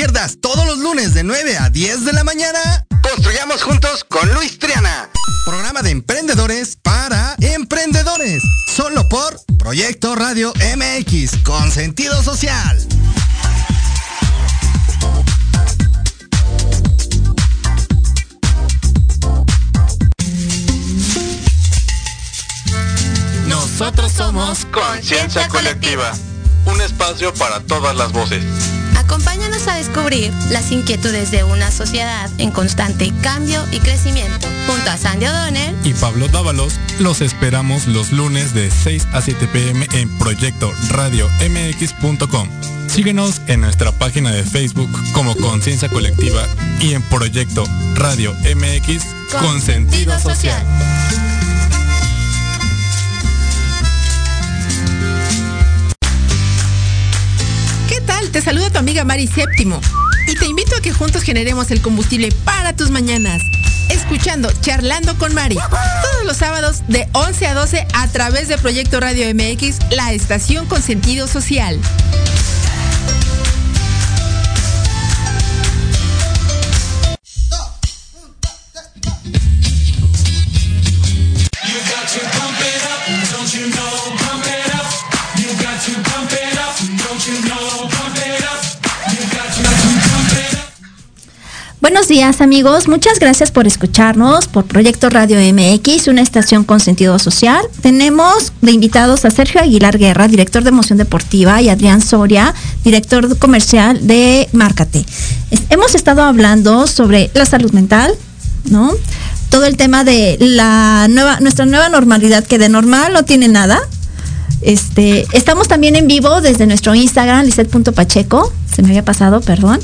Pierdas todos los lunes de 9 a 10 de la mañana. Construyamos juntos con Luis Triana. Programa de emprendedores para emprendedores. Solo por Proyecto Radio MX con sentido social. Nosotros somos Conciencia Colectiva, un espacio para todas las voces. Acompáñanos a descubrir las inquietudes de una sociedad en constante cambio y crecimiento. Junto a Sandy O'Donnell y Pablo Dávalos, los esperamos los lunes de 6 a 7 pm en Proyecto Radio MX.com. Síguenos en nuestra página de Facebook como Conciencia Colectiva y en Proyecto Radio MX con, sentido social. ¿Qué tal? Te saluda tu amiga Mari Séptimo y te invito a que juntos generemos el combustible para tus mañanas. Escuchando Charlando con Mari todos los sábados de 11 a 12 a través de Proyecto Radio MX, la estación con sentido social. Días amigos, muchas gracias por escucharnos por Proyecto Radio MX, una estación con sentido social. Tenemos de invitados a Sergio Aguilar Guerra, director de Emoción Deportiva, y Adrián Soria, director comercial de Márcate. hemos estado hablando sobre la salud mental, ¿no? Todo el tema de la nueva, nuestra nueva normalidad, que de normal no tiene nada. Este, estamos también en vivo desde nuestro Instagram, lisset.pacheco, se me había pasado, perdón.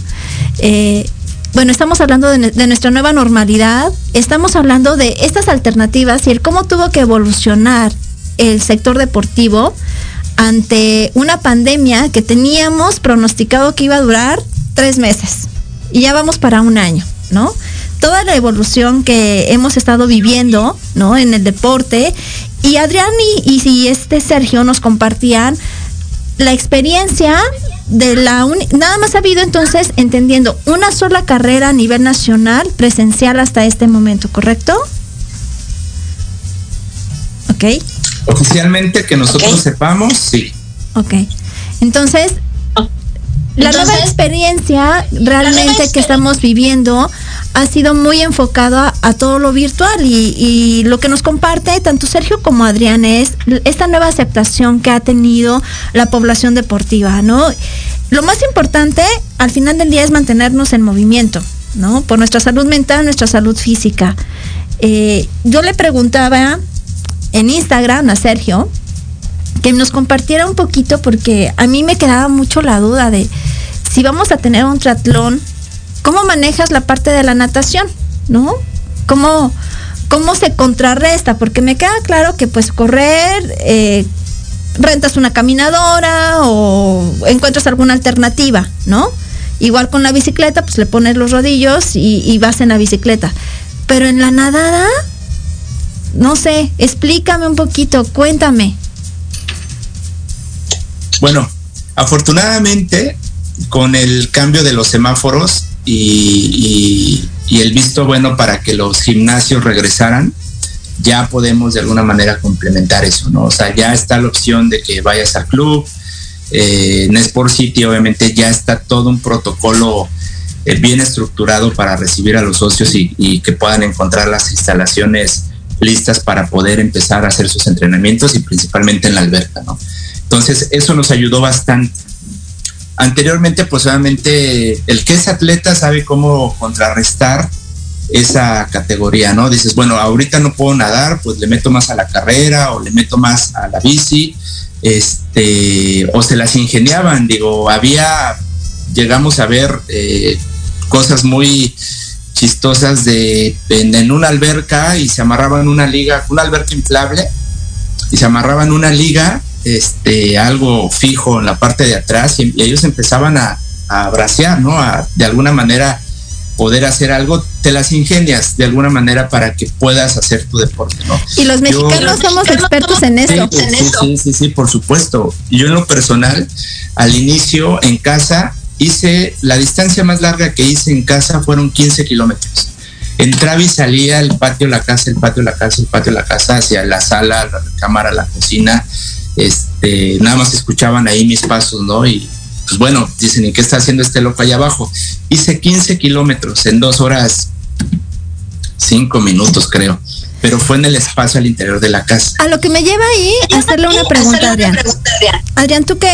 Eh, bueno, estamos hablando de, nuestra nueva normalidad, estamos hablando de estas alternativas y el cómo tuvo que evolucionar el sector deportivo ante una pandemia que teníamos pronosticado que iba a durar tres meses y ya vamos para un año, ¿no? Toda la evolución que hemos estado viviendo, ¿no? En el deporte y Adrián y, y este Sergio nos compartían la experiencia de la nada más ha habido entonces entendiendo una sola carrera a nivel nacional presencial hasta este momento, ¿correcto? Ok. Oficialmente que nosotros sepamos, sí. Ok. Entonces, la nueva experiencia realmente que estamos viviendo ha sido muy enfocado a, todo lo virtual y, lo que nos comparte tanto Sergio como Adrián es esta nueva aceptación que ha tenido la población deportiva, ¿no? Lo más importante al final del día es mantenernos en movimiento, ¿no? Por nuestra salud mental, nuestra salud física. Eh, yo le preguntaba en Instagram a Sergio, que nos compartiera un poquito porque a mí me quedaba mucho la duda de si vamos a tener un triatlón, ¿cómo manejas la parte de la natación? ¿No? ¿Cómo, cómo se contrarresta? Porque me queda claro que pues correr, eh, rentas una caminadora o encuentras alguna alternativa, ¿no? Igual con la bicicleta, pues le pones los rodillos y, y vas en la bicicleta. Pero en la nadada, no sé, explícame un poquito, cuéntame. Bueno, afortunadamente, con el cambio de los semáforos y, el visto bueno para que los gimnasios regresaran, ya podemos de alguna manera complementar eso, ¿no? O sea, ya está la opción de que vayas al club. Eh, en Sport City, obviamente, ya está todo un protocolo eh, bien estructurado para recibir a los socios y, y, que puedan encontrar las instalaciones listas para poder empezar a hacer sus entrenamientos y principalmente en la alberca, ¿no? Entonces, eso nos ayudó bastante. Anteriormente, pues obviamente, el que es atleta sabe cómo contrarrestar esa categoría, ¿no? Dices, bueno, ahorita no puedo nadar, pues le meto más a la carrera o le meto más a la bici, este, o se las ingeniaban, digo, había, llegamos a ver eh, cosas muy chistosas de en, una alberca y se amarraban una liga, una alberca inflable y se amarraban una liga este, algo fijo en la parte de atrás y, ellos empezaban a, a bracear, ¿no? A, de alguna manera poder hacer algo, te las ingenias de alguna manera para que puedas hacer tu deporte, ¿no? Y los mexicanos somos expertos en eso. Sí, sí, sí, sí, por supuesto. Yo en lo personal, al inicio en casa, hice, la distancia más larga que hice en casa fueron 15 kilómetros. Entraba y salía el patio, la casa, el patio, la casa, el patio, la casa, hacia la sala, la cámara, la cocina, este, nada más escuchaban ahí mis pasos, ¿no? Y pues bueno, dicen, ¿y qué está haciendo este loco allá abajo? Hice 15 kilómetros en dos horas, cinco minutos creo, pero fue en el espacio al interior de la casa. A lo que me lleva ahí a hacerle una pregunta, Adrián. Adrián, tú que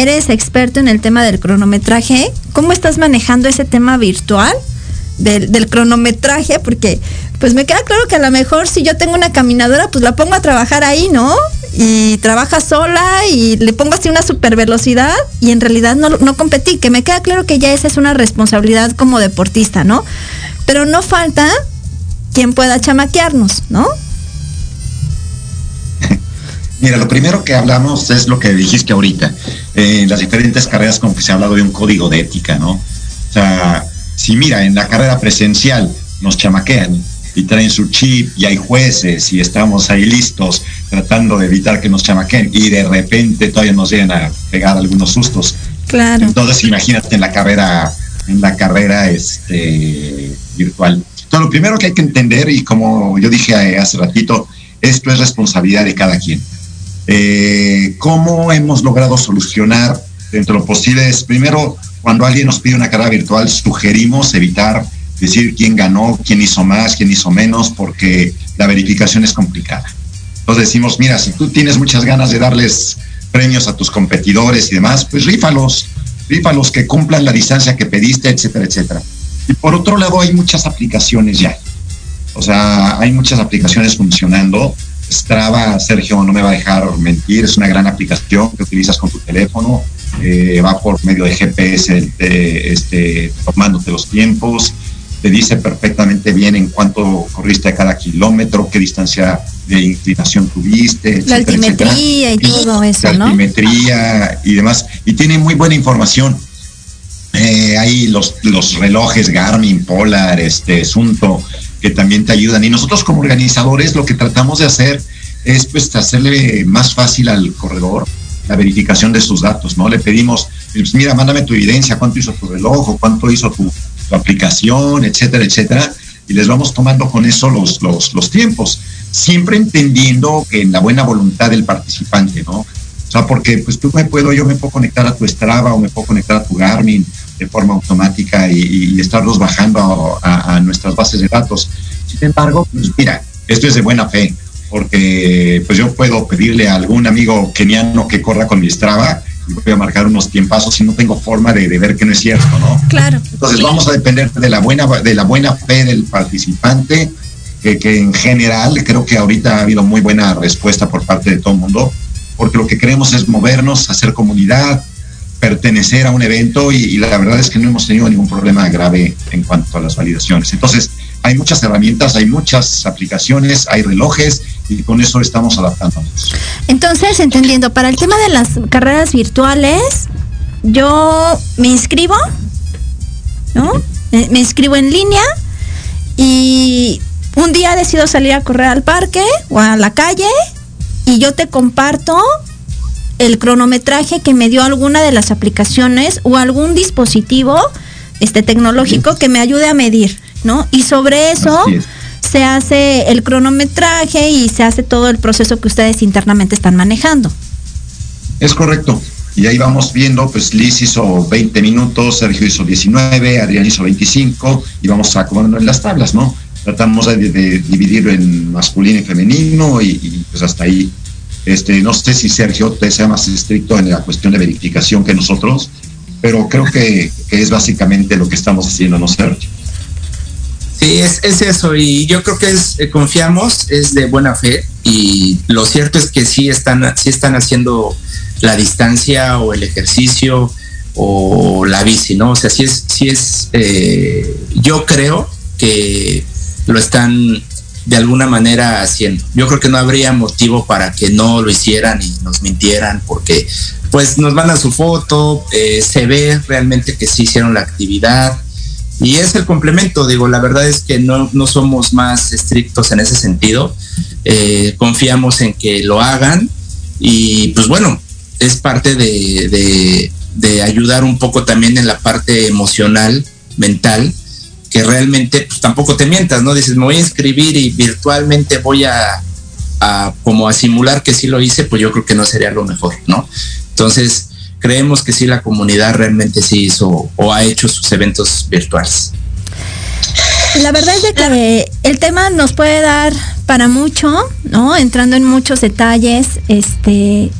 eres experto en el tema del cronometraje, ¿cómo estás manejando ese tema virtual? Del, del, cronometraje, porque pues me queda claro que a lo mejor si yo tengo una caminadora, pues la pongo a trabajar ahí, ¿no? y trabaja sola y le pongo así una super velocidad y en realidad no, no competí, que me queda claro que ya esa es una responsabilidad como deportista, ¿no? Pero no falta quien pueda chamaquearnos, ¿no? [LAUGHS] Mira, lo primero que hablamos es lo que dijiste ahorita, en eh, las diferentes carreras como que se ha hablado de un código de ética, ¿no? O sea, si mira, en la carrera presencial nos chamaquean, y traen su chip y hay jueces y estamos ahí listos tratando de evitar que nos chamaquen y de repente todavía nos llegan a pegar algunos sustos. Claro. Entonces imagínate en la carrera, en la carrera este, virtual. Entonces lo primero que hay que entender, y como yo dije hace ratito, esto es responsabilidad de cada quien. Eh, ¿Cómo hemos logrado solucionar dentro de lo posible? Es primero, cuando alguien nos pide una carrera virtual, sugerimos evitar decir quién ganó, quién hizo más, quién hizo menos, porque la verificación es complicada. Entonces decimos, mira, si tú tienes muchas ganas de darles premios a tus competidores y demás, pues rífalos, rífalos que cumplan la distancia que pediste, etcétera, etcétera. Y por otro lado, hay muchas aplicaciones ya. O sea, hay muchas aplicaciones funcionando. Strava, Sergio, no me va a dejar mentir, es una gran aplicación que utilizas con tu teléfono. Eh, va por medio de GPS este, tomándote los tiempos te dice perfectamente bien en cuánto corriste a cada kilómetro, qué distancia de inclinación tuviste, la altimetría y todo eso, la altimetría y demás. Y tiene muy buena información. Eh, hay los, los relojes Garmin, Polar, este, Sunto, que también te ayudan. Y nosotros como organizadores lo que tratamos de hacer es pues hacerle más fácil al corredor la verificación de sus datos, ¿no? Le pedimos, pues, mira, mándame tu evidencia, cuánto hizo tu reloj o cuánto hizo tu, tu aplicación, etcétera, etcétera, y les vamos tomando con eso los, los, los tiempos, siempre entendiendo que en la buena voluntad del participante, ¿no? O sea, porque pues tú me puedo, yo me puedo conectar a tu Strava o me puedo conectar a tu Garmin de forma automática y, estarlos bajando a, a, nuestras bases de datos. Sin embargo, pues mira, esto es de buena fe, porque pues yo puedo pedirle a algún amigo keniano que corra con mi Strava voy a marcar unos tiempazos y no tengo forma de, ver que no es cierto, ¿no? Claro. Entonces vamos a depender de la buena, de la buena fe del participante, que, que en general creo que ahorita ha habido muy buena respuesta por parte de todo el mundo, porque lo que queremos es movernos, hacer comunidad, pertenecer a un evento y, y, la verdad es que no hemos tenido ningún problema grave en cuanto a las validaciones. Entonces, hay muchas herramientas, hay muchas aplicaciones, hay relojes y con eso estamos adaptándonos. Entonces, entendiendo, para el tema de las carreras virtuales, yo me inscribo, ¿no? Me, inscribo en línea y un día decido salir a correr al parque o a la calle y yo te comparto el cronometraje que me dio alguna de las aplicaciones o algún dispositivo este tecnológico que me ayude a medir, ¿no? Y sobre eso se hace el cronometraje y se hace todo el proceso que ustedes internamente están manejando. Es correcto. Y ahí vamos viendo, pues Liz hizo 20 minutos, Sergio hizo 19, Adrián hizo 25 y vamos acomodando en las tablas, ¿no? Tratamos de, de dividirlo en masculino y femenino y, y, pues hasta ahí. Este, no sé si Sergio te sea más estricto en la cuestión de verificación que nosotros, pero creo que, es básicamente lo que estamos haciendo, ¿no, Sergio? Sí, es, es, eso, y yo creo que es, eh, confiamos, es de buena fe, y lo cierto es que sí están, sí están haciendo la distancia o el ejercicio o la bici, ¿no? O sea, sí es, sí es, eh, yo creo que lo están de alguna manera haciendo. Yo creo que no habría motivo para que no lo hicieran y nos mintieran, porque pues nos mandan su foto, eh, se ve realmente que sí hicieron la actividad, y es el complemento, digo, la verdad es que no, no somos más estrictos en ese sentido, eh, confiamos en que lo hagan y pues bueno, es parte de, de, de, ayudar un poco también en la parte emocional, mental, que realmente pues, tampoco te mientas, ¿no? Dices, me voy a inscribir y virtualmente voy a, como a simular que sí lo hice, pues yo creo que no sería lo mejor, ¿no? Entonces, creemos que sí la comunidad realmente sí hizo o ha hecho sus eventos virtuales. La verdad es de que el tema nos puede dar para mucho, ¿no? Entrando en muchos detalles, este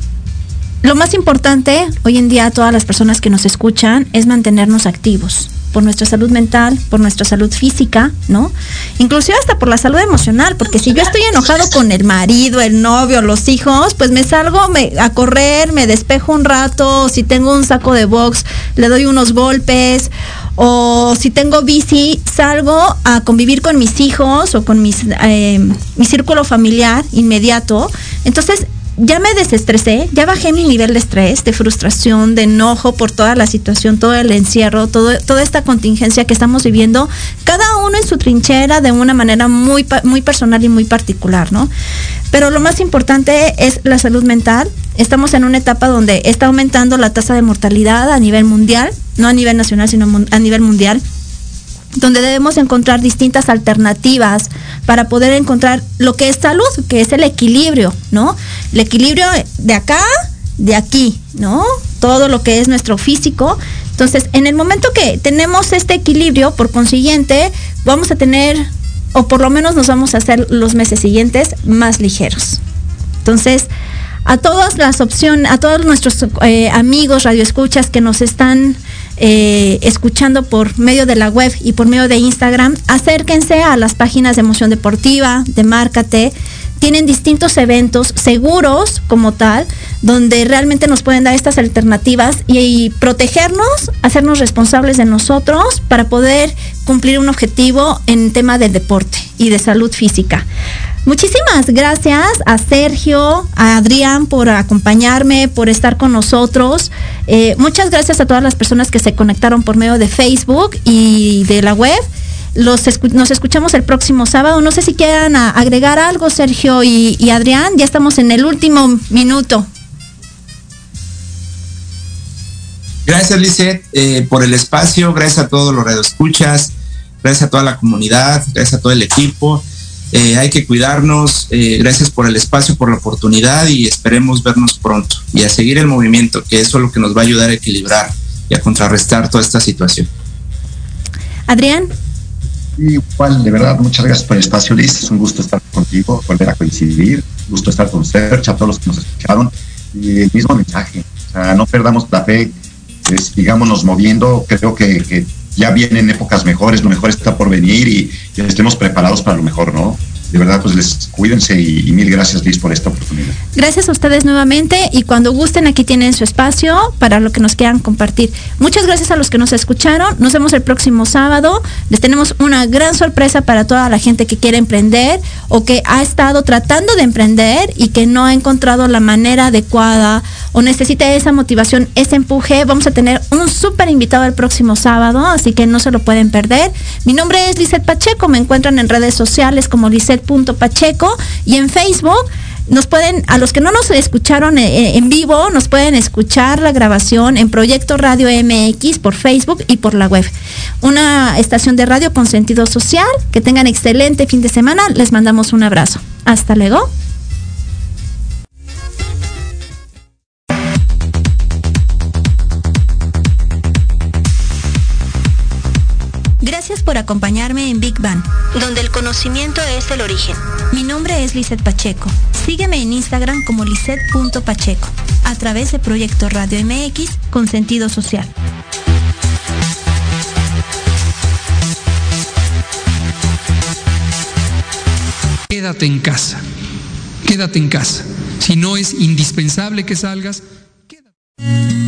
lo más importante hoy en día a todas las personas que nos escuchan es mantenernos activos por nuestra salud mental, por nuestra salud física, ¿no? Inclusive hasta por la salud emocional, porque si yo estoy enojado con el marido, el novio, los hijos, pues me salgo me, a correr, me despejo un rato, si tengo un saco de box, le doy unos golpes, o si tengo bici, salgo a convivir con mis hijos o con mis, eh, mi círculo familiar inmediato. Entonces, ya me desestresé, ya bajé mi nivel de estrés, de frustración, de enojo por toda la situación, todo el encierro, todo, toda esta contingencia que estamos viviendo, cada uno en su trinchera de una manera muy, muy personal y muy particular, ¿no? Pero lo más importante es la salud mental. Estamos en una etapa donde está aumentando la tasa de mortalidad a nivel mundial, no a nivel nacional, sino a nivel mundial donde debemos encontrar distintas alternativas para poder encontrar lo que es salud, que es el equilibrio, ¿no? El equilibrio de acá, de aquí, ¿no? Todo lo que es nuestro físico. Entonces, en el momento que tenemos este equilibrio, por consiguiente, vamos a tener, o por lo menos nos vamos a hacer los meses siguientes más ligeros. Entonces, a todas las opciones, a todos nuestros eh, amigos radioescuchas que nos están eh, escuchando por medio de la web y por medio de Instagram, acérquense a las páginas de Emoción Deportiva, de Márcate. Tienen distintos eventos seguros como tal, donde realmente nos pueden dar estas alternativas y, protegernos, hacernos responsables de nosotros para poder cumplir un objetivo en tema de deporte y de salud física. Muchísimas gracias a Sergio, a Adrián por acompañarme, por estar con nosotros. Eh, muchas gracias a todas las personas que se conectaron por medio de Facebook y de la web. Los nos escuchamos el próximo sábado. No sé si quieran agregar algo, Sergio y, Adrián. Ya estamos en el último minuto. Gracias, Lizeth, eh, por el espacio. Gracias a todos los radioescuchas. Gracias a toda la comunidad. Gracias a todo el equipo. Eh, hay que cuidarnos. Eh, gracias por el espacio, por la oportunidad y esperemos vernos pronto y a seguir el movimiento, que eso es lo que nos va a ayudar a equilibrar y a contrarrestar toda esta situación. Adrián. Igual, de verdad, muchas gracias por el espacio, Liz. Es un gusto estar contigo, volver a coincidir. gusto estar con Serge, a todos los que nos escucharon. Y el mismo mensaje. O sea, no perdamos la fe, es, digámonos moviendo. Creo que, que ya vienen épocas mejores, lo mejor está por venir y, estemos preparados para lo mejor, ¿no? De verdad, pues les cuídense y, mil gracias, Liz, por esta oportunidad. Gracias a ustedes nuevamente y cuando gusten, aquí tienen su espacio para lo que nos quieran compartir. Muchas gracias a los que nos escucharon. Nos vemos el próximo sábado. Les tenemos una gran sorpresa para toda la gente que quiere emprender o que ha estado tratando de emprender y que no ha encontrado la manera adecuada o necesita esa motivación, ese empuje. Vamos a tener un súper invitado el próximo sábado, así que no se lo pueden perder. Mi nombre es Lizeth Pacheco. Me encuentran en redes sociales como Lizeth Pacheco y en Facebook nos pueden, a los que no nos escucharon eh, eh, en vivo, nos pueden escuchar la grabación en Proyecto Radio MX por Facebook y por la web. Una estación de radio con sentido social. Que tengan excelente fin de semana. Les mandamos un abrazo. Hasta luego. Gracias por acompañarme en Big Bang, donde el conocimiento es el origen. Mi nombre es Lizeth Pacheco. Sígueme en Instagram como lisette.pacheco, a través de Proyecto Radio MX con sentido social. Quédate en casa. Quédate en casa. Si no es indispensable que salgas, quédate.